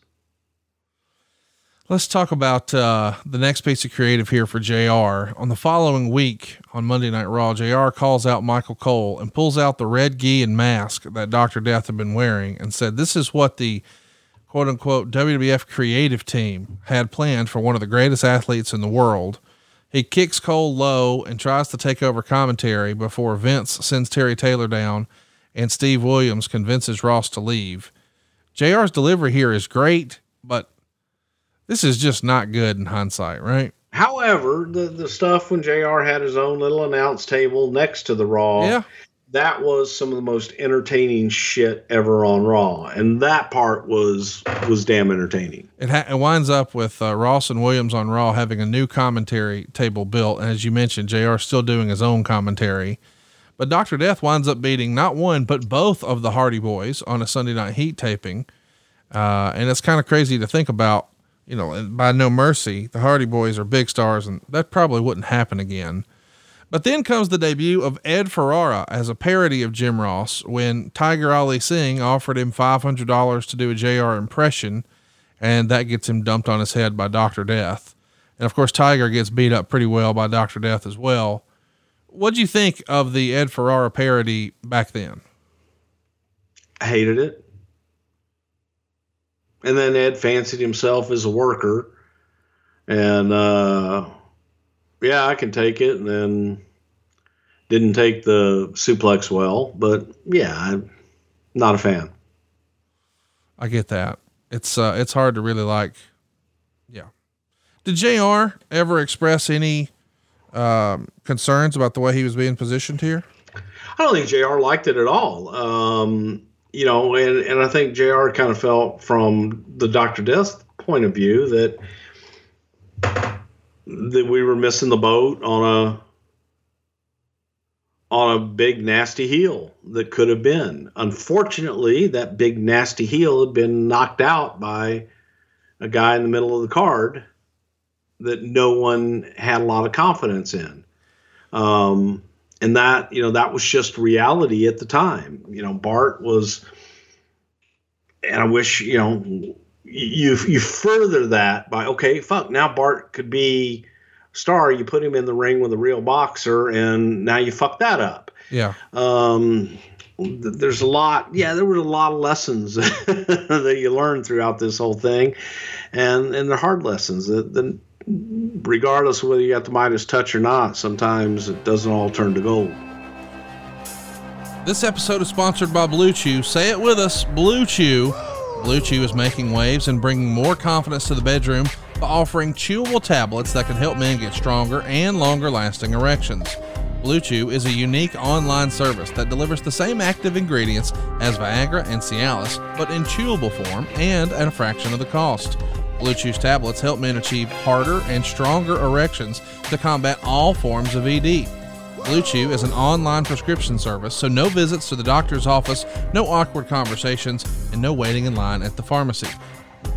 Let's talk about uh, the next piece of creative here for JR. On the following week on Monday Night Raw, JR calls out Michael Cole and pulls out the red gi and mask that Dr. Death had been wearing and said, This is what the quote unquote WWF creative team had planned for one of the greatest athletes in the world. He kicks Cole low and tries to take over commentary before Vince sends Terry Taylor down and Steve Williams convinces Ross to leave. JR's delivery here is great, this is just not good in hindsight, right? However, the the stuff when Jr. had his own little announce table next to the Raw, Yeah. that was some of the most entertaining shit ever on Raw, and that part was was damn entertaining. It, ha- it winds up with uh, Ross and Williams on Raw having a new commentary table built. And as you mentioned, JR still doing his own commentary. But Dr. Death winds up beating not one, but both of the Hardy Boys on a Sunday Night Heat taping. Uh, and it's kind of crazy to think about, you know, and by no mercy, the Hardy Boys are big stars, and that probably wouldn't happen again. But then comes the debut of Ed Ferrara as a parody of Jim Ross when Tiger Ali Singh offered him $500 to do a JR impression, and that gets him dumped on his head by Dr. Death. And of course, Tiger gets beat up pretty well by Dr. Death as well. What'd you think of the Ed Ferrara parody back then? I hated it. And then Ed fancied himself as a worker, and uh, yeah, I can take it. And then didn't take the suplex well, but yeah, I'm not a fan. I get that. It's uh, it's hard to really like. Yeah. Did Jr. ever express any um, concerns about the way he was being positioned here? I don't think JR liked it at all. Um, you know, and, and I think JR kind of felt from the Dr. Death point of view that that we were missing the boat on a on a big nasty heel that could have been. Unfortunately, that big nasty heel had been knocked out by a guy in the middle of the card that no one had a lot of confidence in. Um, and that you know that was just reality at the time. You know bart was and i wish you know you you further that by okay fuck now bart could be star. You put him in the ring with a real boxer and now you fuck that up. Yeah. um there's a lot yeah there were a lot of lessons that you learned throughout this whole thing. And and they're hard lessons. That, that regardless whether you got the Midas touch or not sometimes it doesn't all turn to gold This episode is sponsored by Blue Chew. Say it with us, Blue Chew. Blue Chew is making waves and bringing more confidence to the bedroom by offering chewable tablets that can help men get stronger and longer lasting erections. Blue Chew is a unique online service that delivers the same active ingredients as Viagra and Cialis, but in chewable form and at a fraction of the cost. Blue Chew's tablets help men achieve harder and stronger erections to combat all forms of ED. Blue Chew is an online prescription service, so no visits to the doctor's office, no awkward conversations, and no waiting in line at the pharmacy.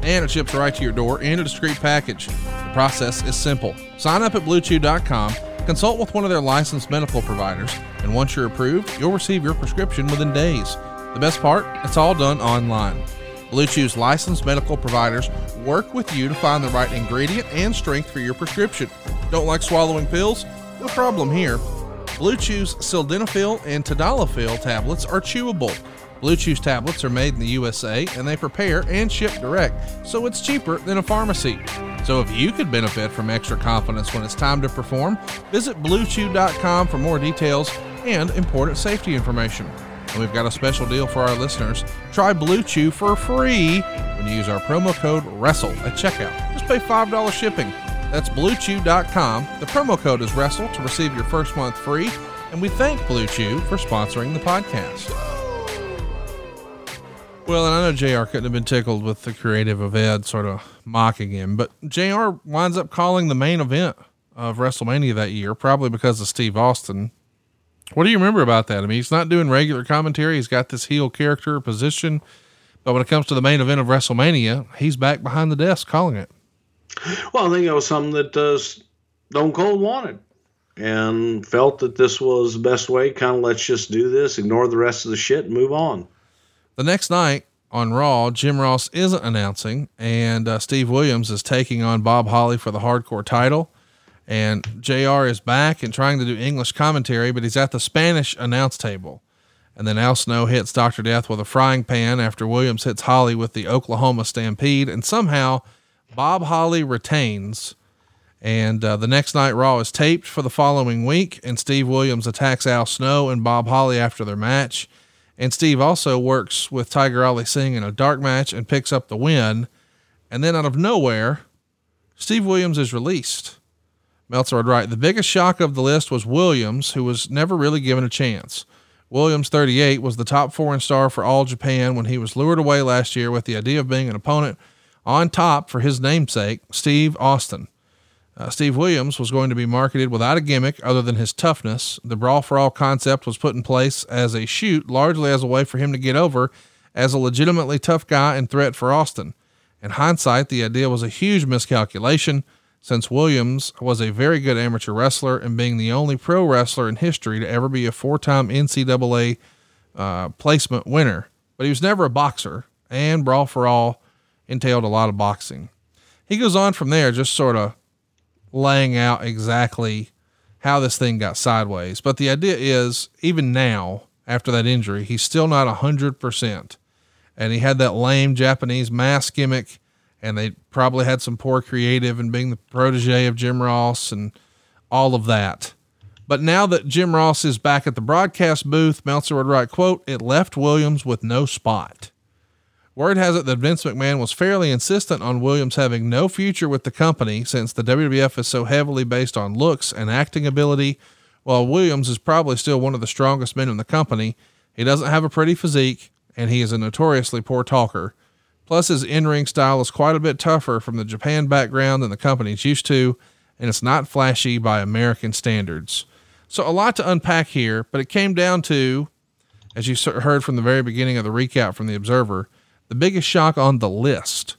And it ships right to your door in a discreet package. The process is simple. Sign up at bluechew.com, consult with one of their licensed medical providers, and once you're approved, you'll receive your prescription within days. The best part, it's all done online. Blue Chew's licensed medical providers work with you to find the right ingredient and strength for your prescription. Don't like swallowing pills? No problem here. Blue Chew's sildenafil and tadalafil tablets are chewable. Blue Chew's tablets are made in the USA and they prepare and ship direct, so it's cheaper than a pharmacy. So if you could benefit from extra confidence when it's time to perform, visit bluechew.com for more details and important safety information. And we've got a special deal for our listeners. Try Blue Chew for free when you use our promo code WRESTLE at checkout. Just pay $5 shipping. That's bluechew.com. The promo code is WRESTLE to receive your first month free. And we thank Blue Chew for sponsoring the podcast. Well, and I know JR couldn't have been tickled with the creative of Ed sort of mocking him, but JR winds up calling the main event of WrestleMania that year, probably because of Steve Austin. What do you remember about that? I mean, he's not doing regular commentary. He's got this heel character position, but when it comes to the main event of WrestleMania, he's back behind the desk calling it. Well, I think it was something that uh, Stone Cold wanted and felt that this was the best way. Kind of let's just do this, ignore the rest of the shit, and move on. The next night on Raw, Jim Ross isn't announcing, and uh, Steve Williams is taking on Bob Holly for the hardcore title. And JR is back and trying to do English commentary, but he's at the Spanish announce table. And then Al Snow hits Dr. Death with a frying pan after Williams hits Holly with the Oklahoma Stampede. And somehow Bob Holly retains. And uh, the next night, Raw is taped for the following week. And Steve Williams attacks Al Snow and Bob Holly after their match. And Steve also works with Tiger Ali Singh in a dark match and picks up the win. And then out of nowhere, Steve Williams is released. Meltzer would write, the biggest shock of the list was Williams, who was never really given a chance. Williams, 38, was the top foreign star for All Japan when he was lured away last year with the idea of being an opponent on top for his namesake, Steve Austin. Uh, Steve Williams was going to be marketed without a gimmick other than his toughness. The Brawl for All concept was put in place as a shoot, largely as a way for him to get over as a legitimately tough guy and threat for Austin. In hindsight, the idea was a huge miscalculation since Williams was a very good amateur wrestler and being the only pro wrestler in history to ever be a four time NCAA uh, placement winner. But he was never a boxer, and Brawl for All entailed a lot of boxing. He goes on from there, just sort of laying out exactly how this thing got sideways. But the idea is, even now, after that injury, he's still not 100%. And he had that lame Japanese mask gimmick and they probably had some poor creative and being the protege of Jim Ross and all of that. But now that Jim Ross is back at the broadcast booth, Meltzer would write, quote, it left Williams with no spot. Word has it that Vince McMahon was fairly insistent on Williams having no future with the company since the WWF is so heavily based on looks and acting ability. While Williams is probably still one of the strongest men in the company, he doesn't have a pretty physique and he is a notoriously poor talker. Plus, his in ring style is quite a bit tougher from the Japan background than the company's used to, and it's not flashy by American standards. So, a lot to unpack here, but it came down to, as you heard from the very beginning of the recap from The Observer, the biggest shock on the list.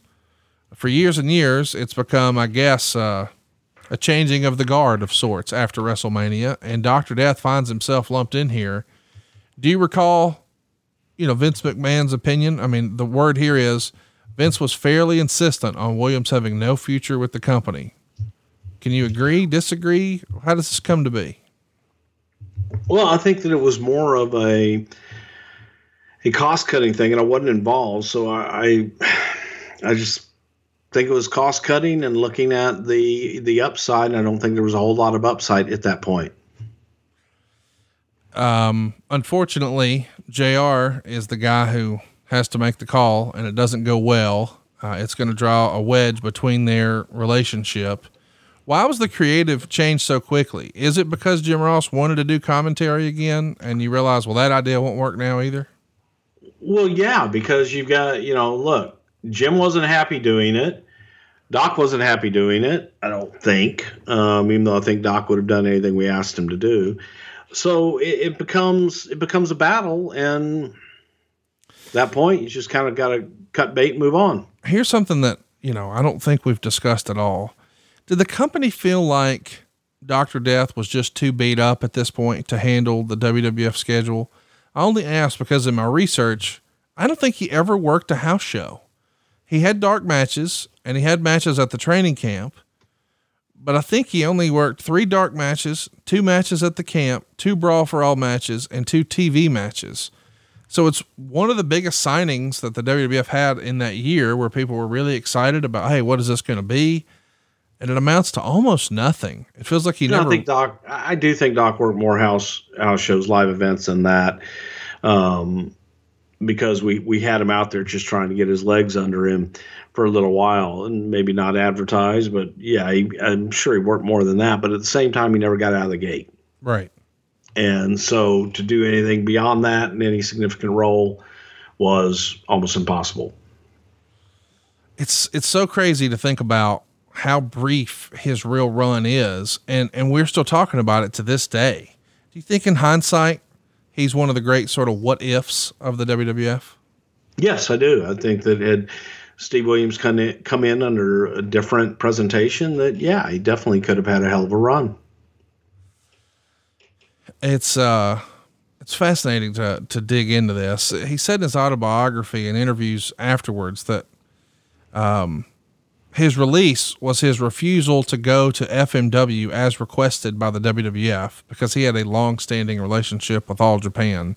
For years and years, it's become, I guess, uh, a changing of the guard of sorts after WrestleMania, and Dr. Death finds himself lumped in here. Do you recall you know, Vince McMahon's opinion. I mean, the word here is Vince was fairly insistent on Williams having no future with the company. Can you agree, disagree? How does this come to be? Well, I think that it was more of a a cost cutting thing, and I wasn't involved, so I, I I just think it was cost cutting and looking at the the upside. And I don't think there was a whole lot of upside at that point. Um, unfortunately, JR is the guy who has to make the call and it doesn't go well. Uh, it's going to draw a wedge between their relationship. Why was the creative change so quickly? Is it because Jim Ross wanted to do commentary again and you realize, well, that idea won't work now either? Well, yeah, because you've got, you know, look, Jim wasn't happy doing it. Doc wasn't happy doing it, I don't think, um, even though I think Doc would have done anything we asked him to do so it, it, becomes it becomes a battle and that point you just kind of got to cut bait and move on. Here's something that you know i don't think we've discussed at all. Did the company feel like dr death was just too beat up at this point to handle the wwf schedule? I only ask because in my research i don't think he ever worked a house show. He had dark matches and he had matches at the training camp but I think he only worked three dark matches, two matches at the camp, two brawl for all matches, and two TV matches. So it's one of the biggest signings that the WWF had in that year where people were really excited about, hey, what is this going to be? And it amounts to almost nothing. It feels like he No, never. I think Doc. I do think Doc worked more house house shows, live events than that, um, because we we had him out there just trying to get his legs under him for a little while, and maybe not advertise, but yeah, he, I'm sure he worked more than that. But at the same time, he never got out of the gate, right. and so to do anything beyond that in any significant role was almost impossible. it's it's so crazy to think about how brief his real run is and and we're still talking about it to this day do you think in hindsight he's one of the great sort of what ifs of the WWF Yes, I do. I think that had Steve Williams come in, come in under a different presentation, that yeah, he definitely could have had a hell of a run. it's uh it's fascinating to to dig into this he said in his autobiography and interviews afterwards that um his release was his refusal to go to FMW as requested by the WWF because he had a long-standing relationship with All Japan.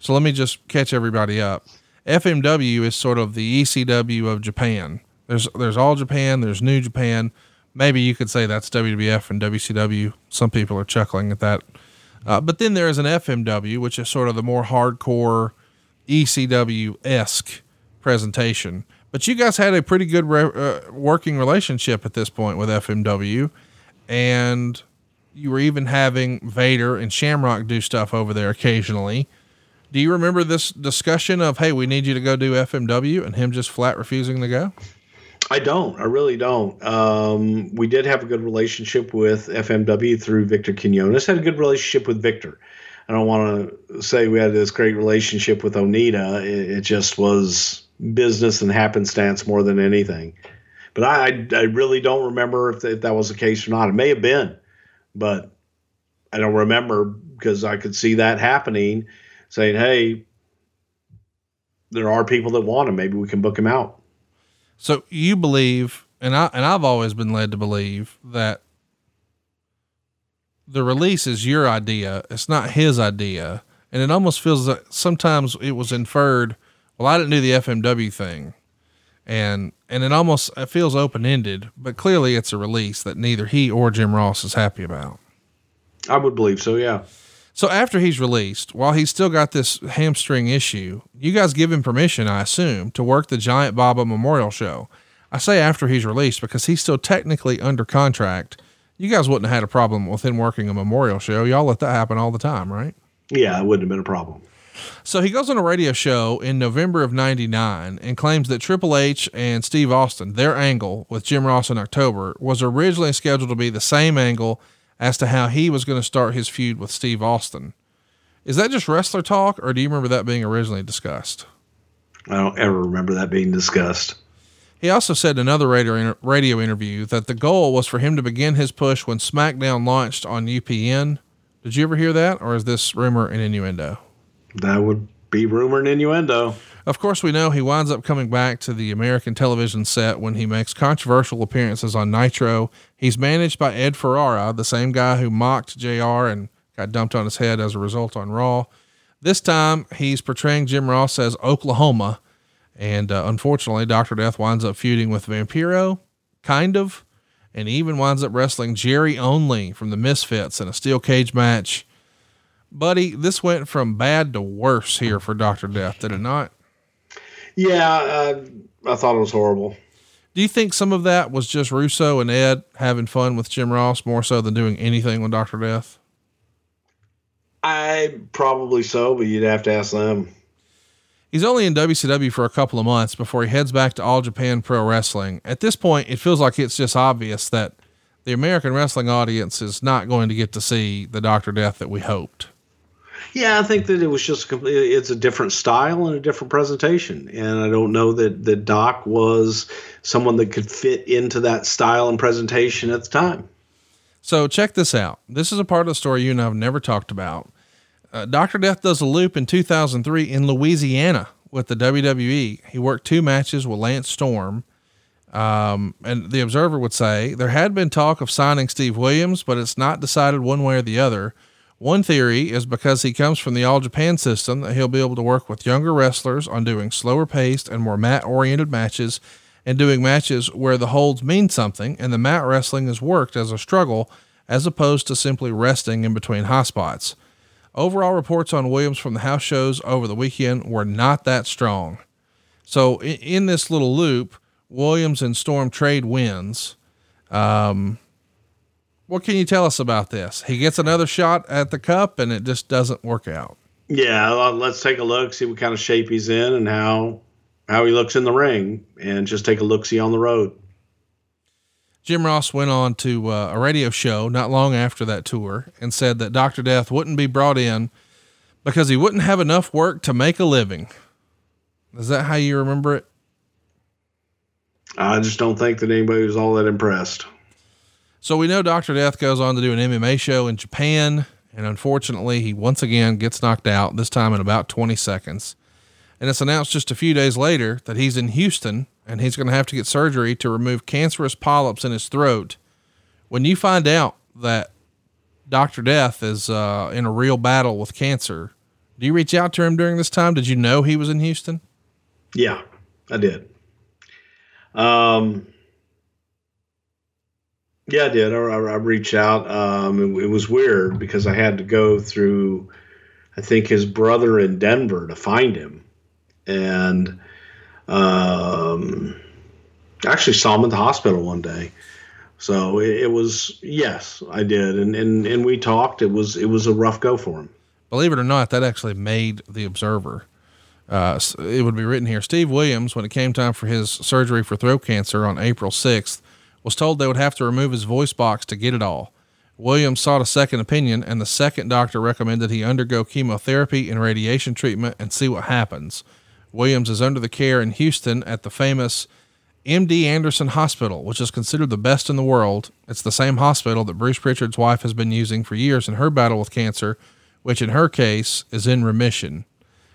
So let me just catch everybody up. FMW is sort of the ECW of Japan. There's there's All Japan, there's New Japan. Maybe you could say that's WWF and WCW. Some people are chuckling at that. Uh, but then there is an FMW, which is sort of the more hardcore ECW esque presentation. But you guys had a pretty good re- uh, working relationship at this point with FMW, and you were even having Vader and Shamrock do stuff over there occasionally. Do you remember this discussion of, hey, we need you to go do FMW, and him just flat refusing to go? I don't. I really don't. Um, we did have a good relationship with FMW through Victor Quinones. Had a good relationship with Victor. I don't want to say we had this great relationship with Onita. It, it just was business and happenstance more than anything. But I, I, I really don't remember if, if that was the case or not. It may have been, but I don't remember because I could see that happening, saying, "Hey, there are people that want him. Maybe we can book him out." So you believe, and I and I've always been led to believe that the release is your idea. It's not his idea, and it almost feels like sometimes it was inferred. Well, I didn't do the FMW thing, and and it almost it feels open ended, but clearly it's a release that neither he or Jim Ross is happy about. I would believe so. Yeah. So after he's released, while he's still got this hamstring issue, you guys give him permission, I assume, to work the Giant Baba Memorial Show. I say after he's released because he's still technically under contract. You guys wouldn't have had a problem with him working a memorial show. Y'all let that happen all the time, right? Yeah, it wouldn't have been a problem. So he goes on a radio show in November of 99 and claims that Triple H and Steve Austin, their angle with Jim Ross in October, was originally scheduled to be the same angle as to how he was going to start his feud with Steve Austin. Is that just wrestler talk, or do you remember that being originally discussed? I don't ever remember that being discussed. He also said in another radio, radio interview that the goal was for him to begin his push when SmackDown launched on UPN. Did you ever hear that, or is this rumor and innuendo? That would be rumor and innuendo. Of course, we know he winds up coming back to the American television set when he makes controversial appearances on Nitro. He's managed by Ed Ferrara, the same guy who mocked JR and got dumped on his head as a result on Raw. This time, he's portraying Jim Ross as Oklahoma. And uh, unfortunately, Dr. Death winds up feuding with Vampiro, kind of, and even winds up wrestling Jerry Only from the Misfits in a steel cage match. Buddy, this went from bad to worse here for Dr. Death, did it not? Yeah, uh, I thought it was horrible. Do you think some of that was just Russo and Ed having fun with Jim Ross more so than doing anything with Dr. Death? I probably so, but you'd have to ask them. He's only in WCW for a couple of months before he heads back to All Japan Pro Wrestling. At this point, it feels like it's just obvious that the American wrestling audience is not going to get to see the Dr. Death that we hoped. Yeah, I think that it was just complete- it's a different style and a different presentation, and I don't know that that Doc was someone that could fit into that style and presentation at the time. So check this out. This is a part of the story you and I have never talked about. Uh, Dr. Death does a loop in 2003 in Louisiana with the WWE. He worked two matches with Lance Storm. Um, and the Observer would say there had been talk of signing Steve Williams, but it's not decided one way or the other. One theory is because he comes from the All Japan system that he'll be able to work with younger wrestlers on doing slower paced and more mat oriented matches and doing matches where the holds mean something and the mat wrestling is worked as a struggle as opposed to simply resting in between high spots. Overall reports on Williams from the house shows over the weekend were not that strong. So in, in this little loop, Williams and Storm trade wins. Um, what can you tell us about this? He gets another shot at the cup and it just doesn't work out. Yeah, let's take a look, see what kind of shape he's in, and how how he looks in the ring, and just take a look see on the road. Jim Ross went on to uh, a radio show not long after that tour and said that Dr. Death wouldn't be brought in because he wouldn't have enough work to make a living. Is that how you remember it? I just don't think that anybody was all that impressed. So we know Dr. Death goes on to do an MMA show in Japan, and unfortunately, he once again gets knocked out, this time in about 20 seconds. And it's announced just a few days later that he's in Houston and he's going to have to get surgery to remove cancerous polyps in his throat. When you find out that Dr. Death is uh, in a real battle with cancer, do you reach out to him during this time? Did you know he was in Houston? Yeah, I did. Um, yeah, I did. I, I, I reached out. Um, it, it was weird because I had to go through, I think, his brother in Denver to find him, and um, actually saw him at the hospital one day. So it, it was yes, I did, and and and we talked. It was it was a rough go for him. Believe it or not, that actually made the Observer. Uh, it would be written here. Steve Williams, when it came time for his surgery for throat cancer on April 6th, was told they would have to remove his voice box to get it all. Williams sought a second opinion, and the second doctor recommended he undergo chemotherapy and radiation treatment and see what happens. Williams is under the care in Houston at the famous MD Anderson Hospital, which is considered the best in the world. It's the same hospital that Bruce Prichard's wife has been using for years in her battle with cancer, which in her case is in remission.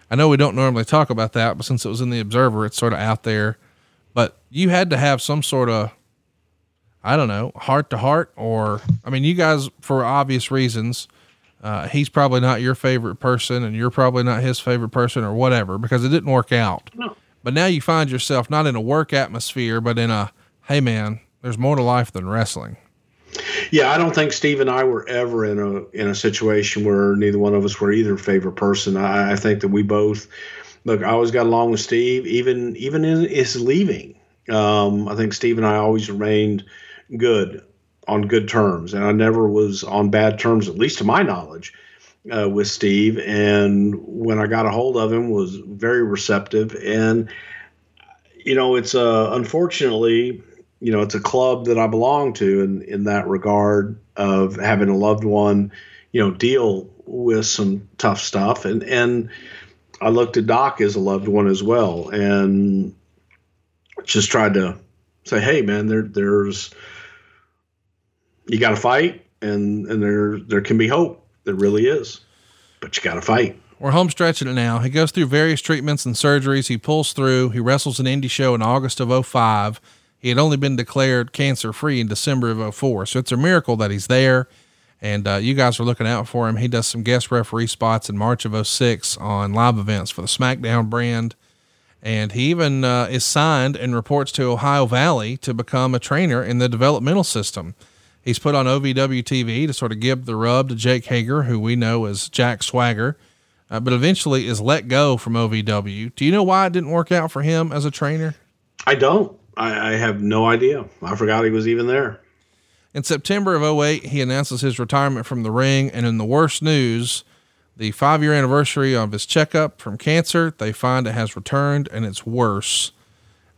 I know we don't normally talk about that, but since it was in the Observer, it's sort of out there. But you had to have some sort of, I don't know, heart to heart, or I mean, you guys, for obvious reasons, uh, he's probably not your favorite person, and you're probably not his favorite person, or whatever, because it didn't work out. No. But now you find yourself not in a work atmosphere, but in a, hey man, there's more to life than wrestling. Yeah, I don't think Steve and I were ever in a in a situation where neither one of us were either favorite person. I, I think that we both look. I always got along with Steve, even even in his leaving. Um, I think Steve and I always remained good on good terms, and I never was on bad terms, at least to my knowledge, uh, with Steve. And when I got a hold of him, was very receptive. And you know, it's uh, unfortunately you know, it's a club that I belong to in, in that regard of having a loved one, you know, deal with some tough stuff. And, and I looked at Doc as a loved one as well and just tried to say, Hey man, there, there's, you got to fight and, and there, there can be hope. There really is, but you got to fight. We're home stretching it now. He goes through various treatments and surgeries. He pulls through. He wrestles an indie show in August of 05. He had only been declared cancer free in December of 04. So it's a miracle that he's there. And uh, you guys are looking out for him. He does some guest referee spots in March of 06 on live events for the SmackDown brand. And he even uh, is signed and reports to Ohio Valley to become a trainer in the developmental system. He's put on OVW TV to sort of give the rub to Jake Hager, who we know as Jack Swagger, uh, but eventually is let go from OVW. Do you know why it didn't work out for him as a trainer? I don't, I, I have no idea. I forgot he was even there. In September of 08, he announces his retirement from the ring. And in the worst news, the five year anniversary of his checkup from cancer, they find it has returned and it's worse.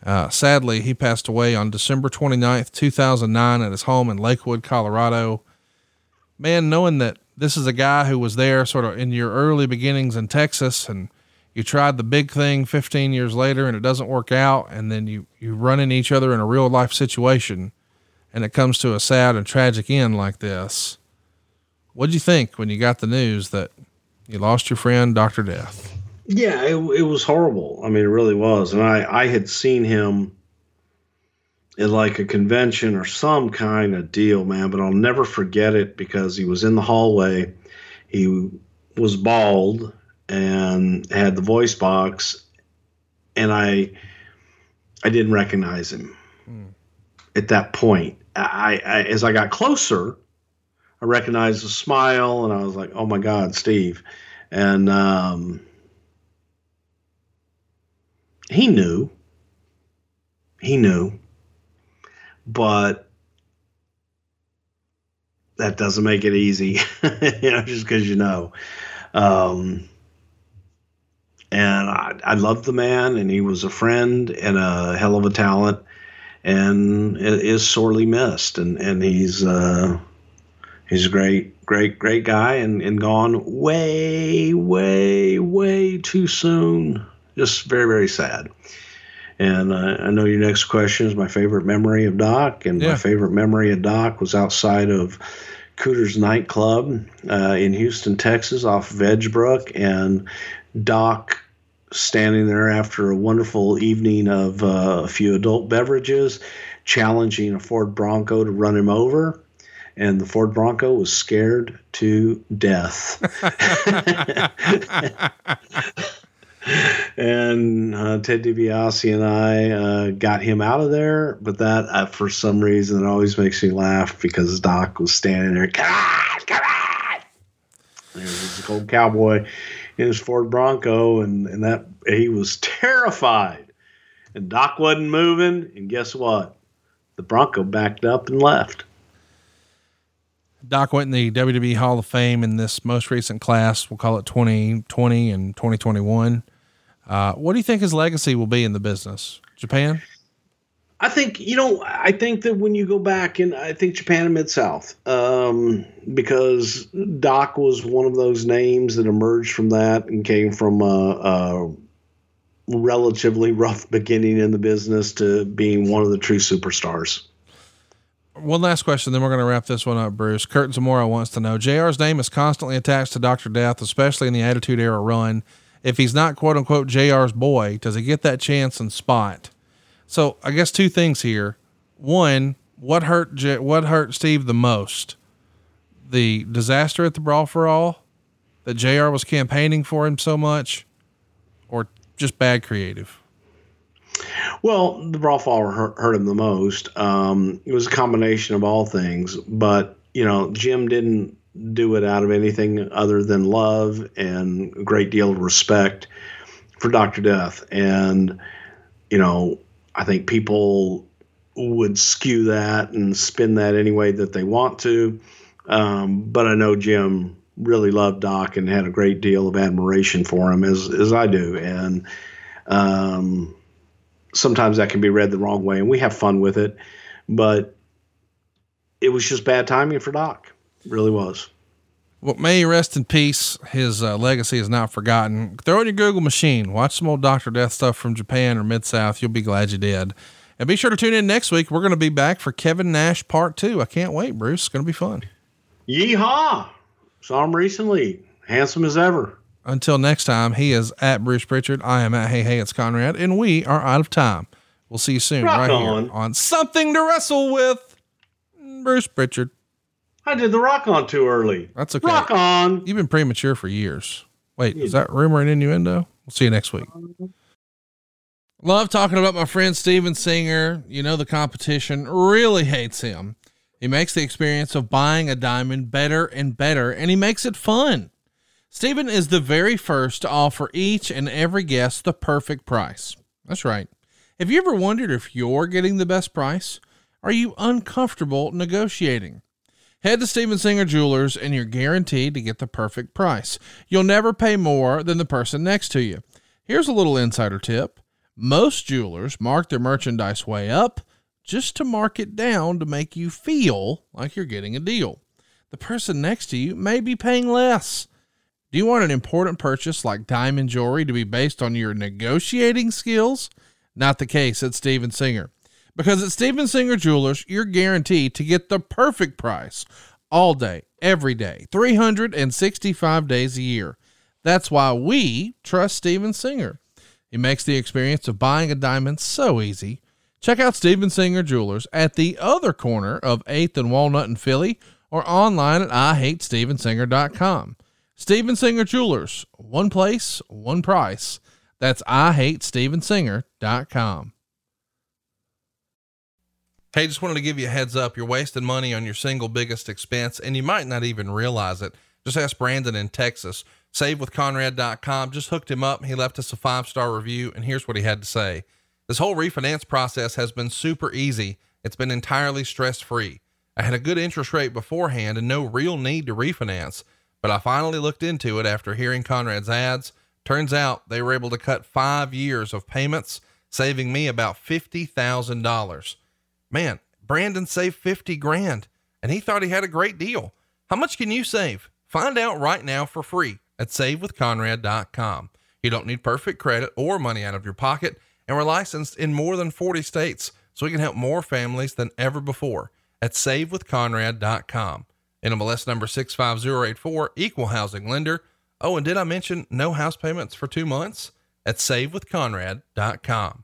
Uh, sadly, he passed away on December 29th, 2009 at his home in Lakewood, Colorado. Man, knowing that this is a guy who was there sort of in your early beginnings in Texas and you tried the big thing 15 years later and it doesn't work out. And then you, you run into each other in a real life situation and it comes to a sad and tragic end like this. What'd you think when you got the news that you lost your friend, Dr. Death? Yeah, it, it was horrible. I mean, it really was. And I, I had seen him at like a convention or some kind of deal, man, but I'll never forget it because he was in the hallway he was bald and had the voice box, and I I didn't recognize him at that point. I, I as I got closer, I recognized the smile, and I was like, "Oh my God, Steve!" And um, he knew. He knew, but that doesn't make it easy, you know, just because you know. Um, and I, I loved the man, and he was a friend and a hell of a talent, and is sorely missed. And and he's uh, he's a great, great, great guy, and and gone way, way, way too soon. Just very, very sad. And uh, I know your next question is my favorite memory of Doc, and Yeah. my favorite memory of Doc was outside of Cooter's nightclub uh, in Houston, Texas, off of Edgebrook, and Doc standing there after a wonderful evening of uh, a few adult beverages, challenging a Ford Bronco to run him over. And the Ford Bronco was scared to death. and uh, Ted DiBiase and I uh, got him out of there. But that, uh, for some reason, it always makes me laugh because Doc was standing there, come on, come on. There was this old cowboy in his Ford Bronco, and, and that he was terrified. And Doc wasn't moving, and guess what? The Bronco backed up and left. Doc went in the WWE Hall of Fame in this most recent class. We'll call it 2020 and 2021. Uh, what do you think his legacy will be in the business? Japan? I think you know. I think that when you go back, and I think Japan and Mid South, um, because Doc was one of those names that emerged from that and came from a, a relatively rough beginning in the business to being one of the true superstars. One last question, then we're going to wrap this one up, Bruce. Kurt Zamora wants to know JR's name is constantly attached to Dr. Death, especially in the Attitude Era run. If he's not quote unquote JR's boy, does he get that chance and spot? So I guess two things here. One, what hurt J- what hurt Steve the most? The disaster at the Brawl for All that JR was campaigning for him so much, or just bad creative? Well, the brawl fall hurt, hurt him the most. Um, it was a combination of all things, but you know, Jim didn't do it out of anything other than love and a great deal of respect for Doctor Death, and you know, I think people would skew that and spin that any way that they want to. Um, but I know Jim really loved Doc and had a great deal of admiration for him, as as I do, and. Um, sometimes that can be read the wrong way, and we have fun with it. But it was just bad timing for Doc. Really was. Well, may he rest in peace. His uh, legacy is not forgotten. Throw in your Google machine, watch some old Dr. Death stuff from Japan or Mid South. You'll be glad you did. And be sure to tune in next week. We're going to be back for Kevin Nash part two. I can't wait, Bruce. It's going to be fun. Yeehaw! Saw him recently. Handsome as ever. Until next time, he is at Bruce Prichard. I am at Hey Hey It's Conrad, and we are out of time. We'll see you soon, Rock right on. here on Something to Wrestle with Bruce Prichard. I did the rock on too early. That's okay. Rock on. You've been premature for years. Wait, is that rumor and innuendo? We'll see you next week. Love talking about my friend Steven Singer. You know, the competition really hates him. He makes the experience of buying a diamond better and better, and he makes it fun. Steven is the very first to offer each and every guest the perfect price. That's right. Have you ever wondered if you're getting the best price? Are you uncomfortable negotiating? Head to Steven Singer Jewelers and you're guaranteed to get the perfect price. You'll never pay more than the person next to you. Here's a little insider tip most jewelers mark their merchandise way up just to mark it down to make you feel like you're getting a deal. The person next to you may be paying less. Do you want an important purchase like diamond jewelry to be based on your negotiating skills? Not the case at Steven Singer. Because at Steven Singer Jewelers, you're guaranteed to get the perfect price all day, every day, 365 days a year. That's why we trust Steven Singer. He makes the experience of buying a diamond so easy. Check out Steven Singer Jewelers at the other corner of 8th and Walnut in Philly or online at IHateStevenSinger.com. Steven Singer Jewelers, one place, one price. That's IHateStevenSinger.com. Hey, just wanted to give you a heads up. You're wasting money on your single biggest expense, and you might not even realize it. Just ask Brandon in Texas. SaveWithConrad.com just hooked him up. He left us a five star review, and here's what he had to say. This whole refinance process has been super easy. It's been entirely stress free. I had a good interest rate beforehand and no real need to refinance, but I finally looked into it after hearing Conrad's ads. Turns out they were able to cut five years of payments, saving me about $50,000. Man, Brandon saved 50 grand and he thought he had a great deal. How much can you save? Find out right now for free at savewithconrad.com. You don't need perfect credit or money out of your pocket, and we're licensed in more than 40 states, so we can help more families than ever before at savewithconrad.com. NMLS number 65084, equal housing lender. Oh, and did I mention no house payments for two months? At savewithconrad.com.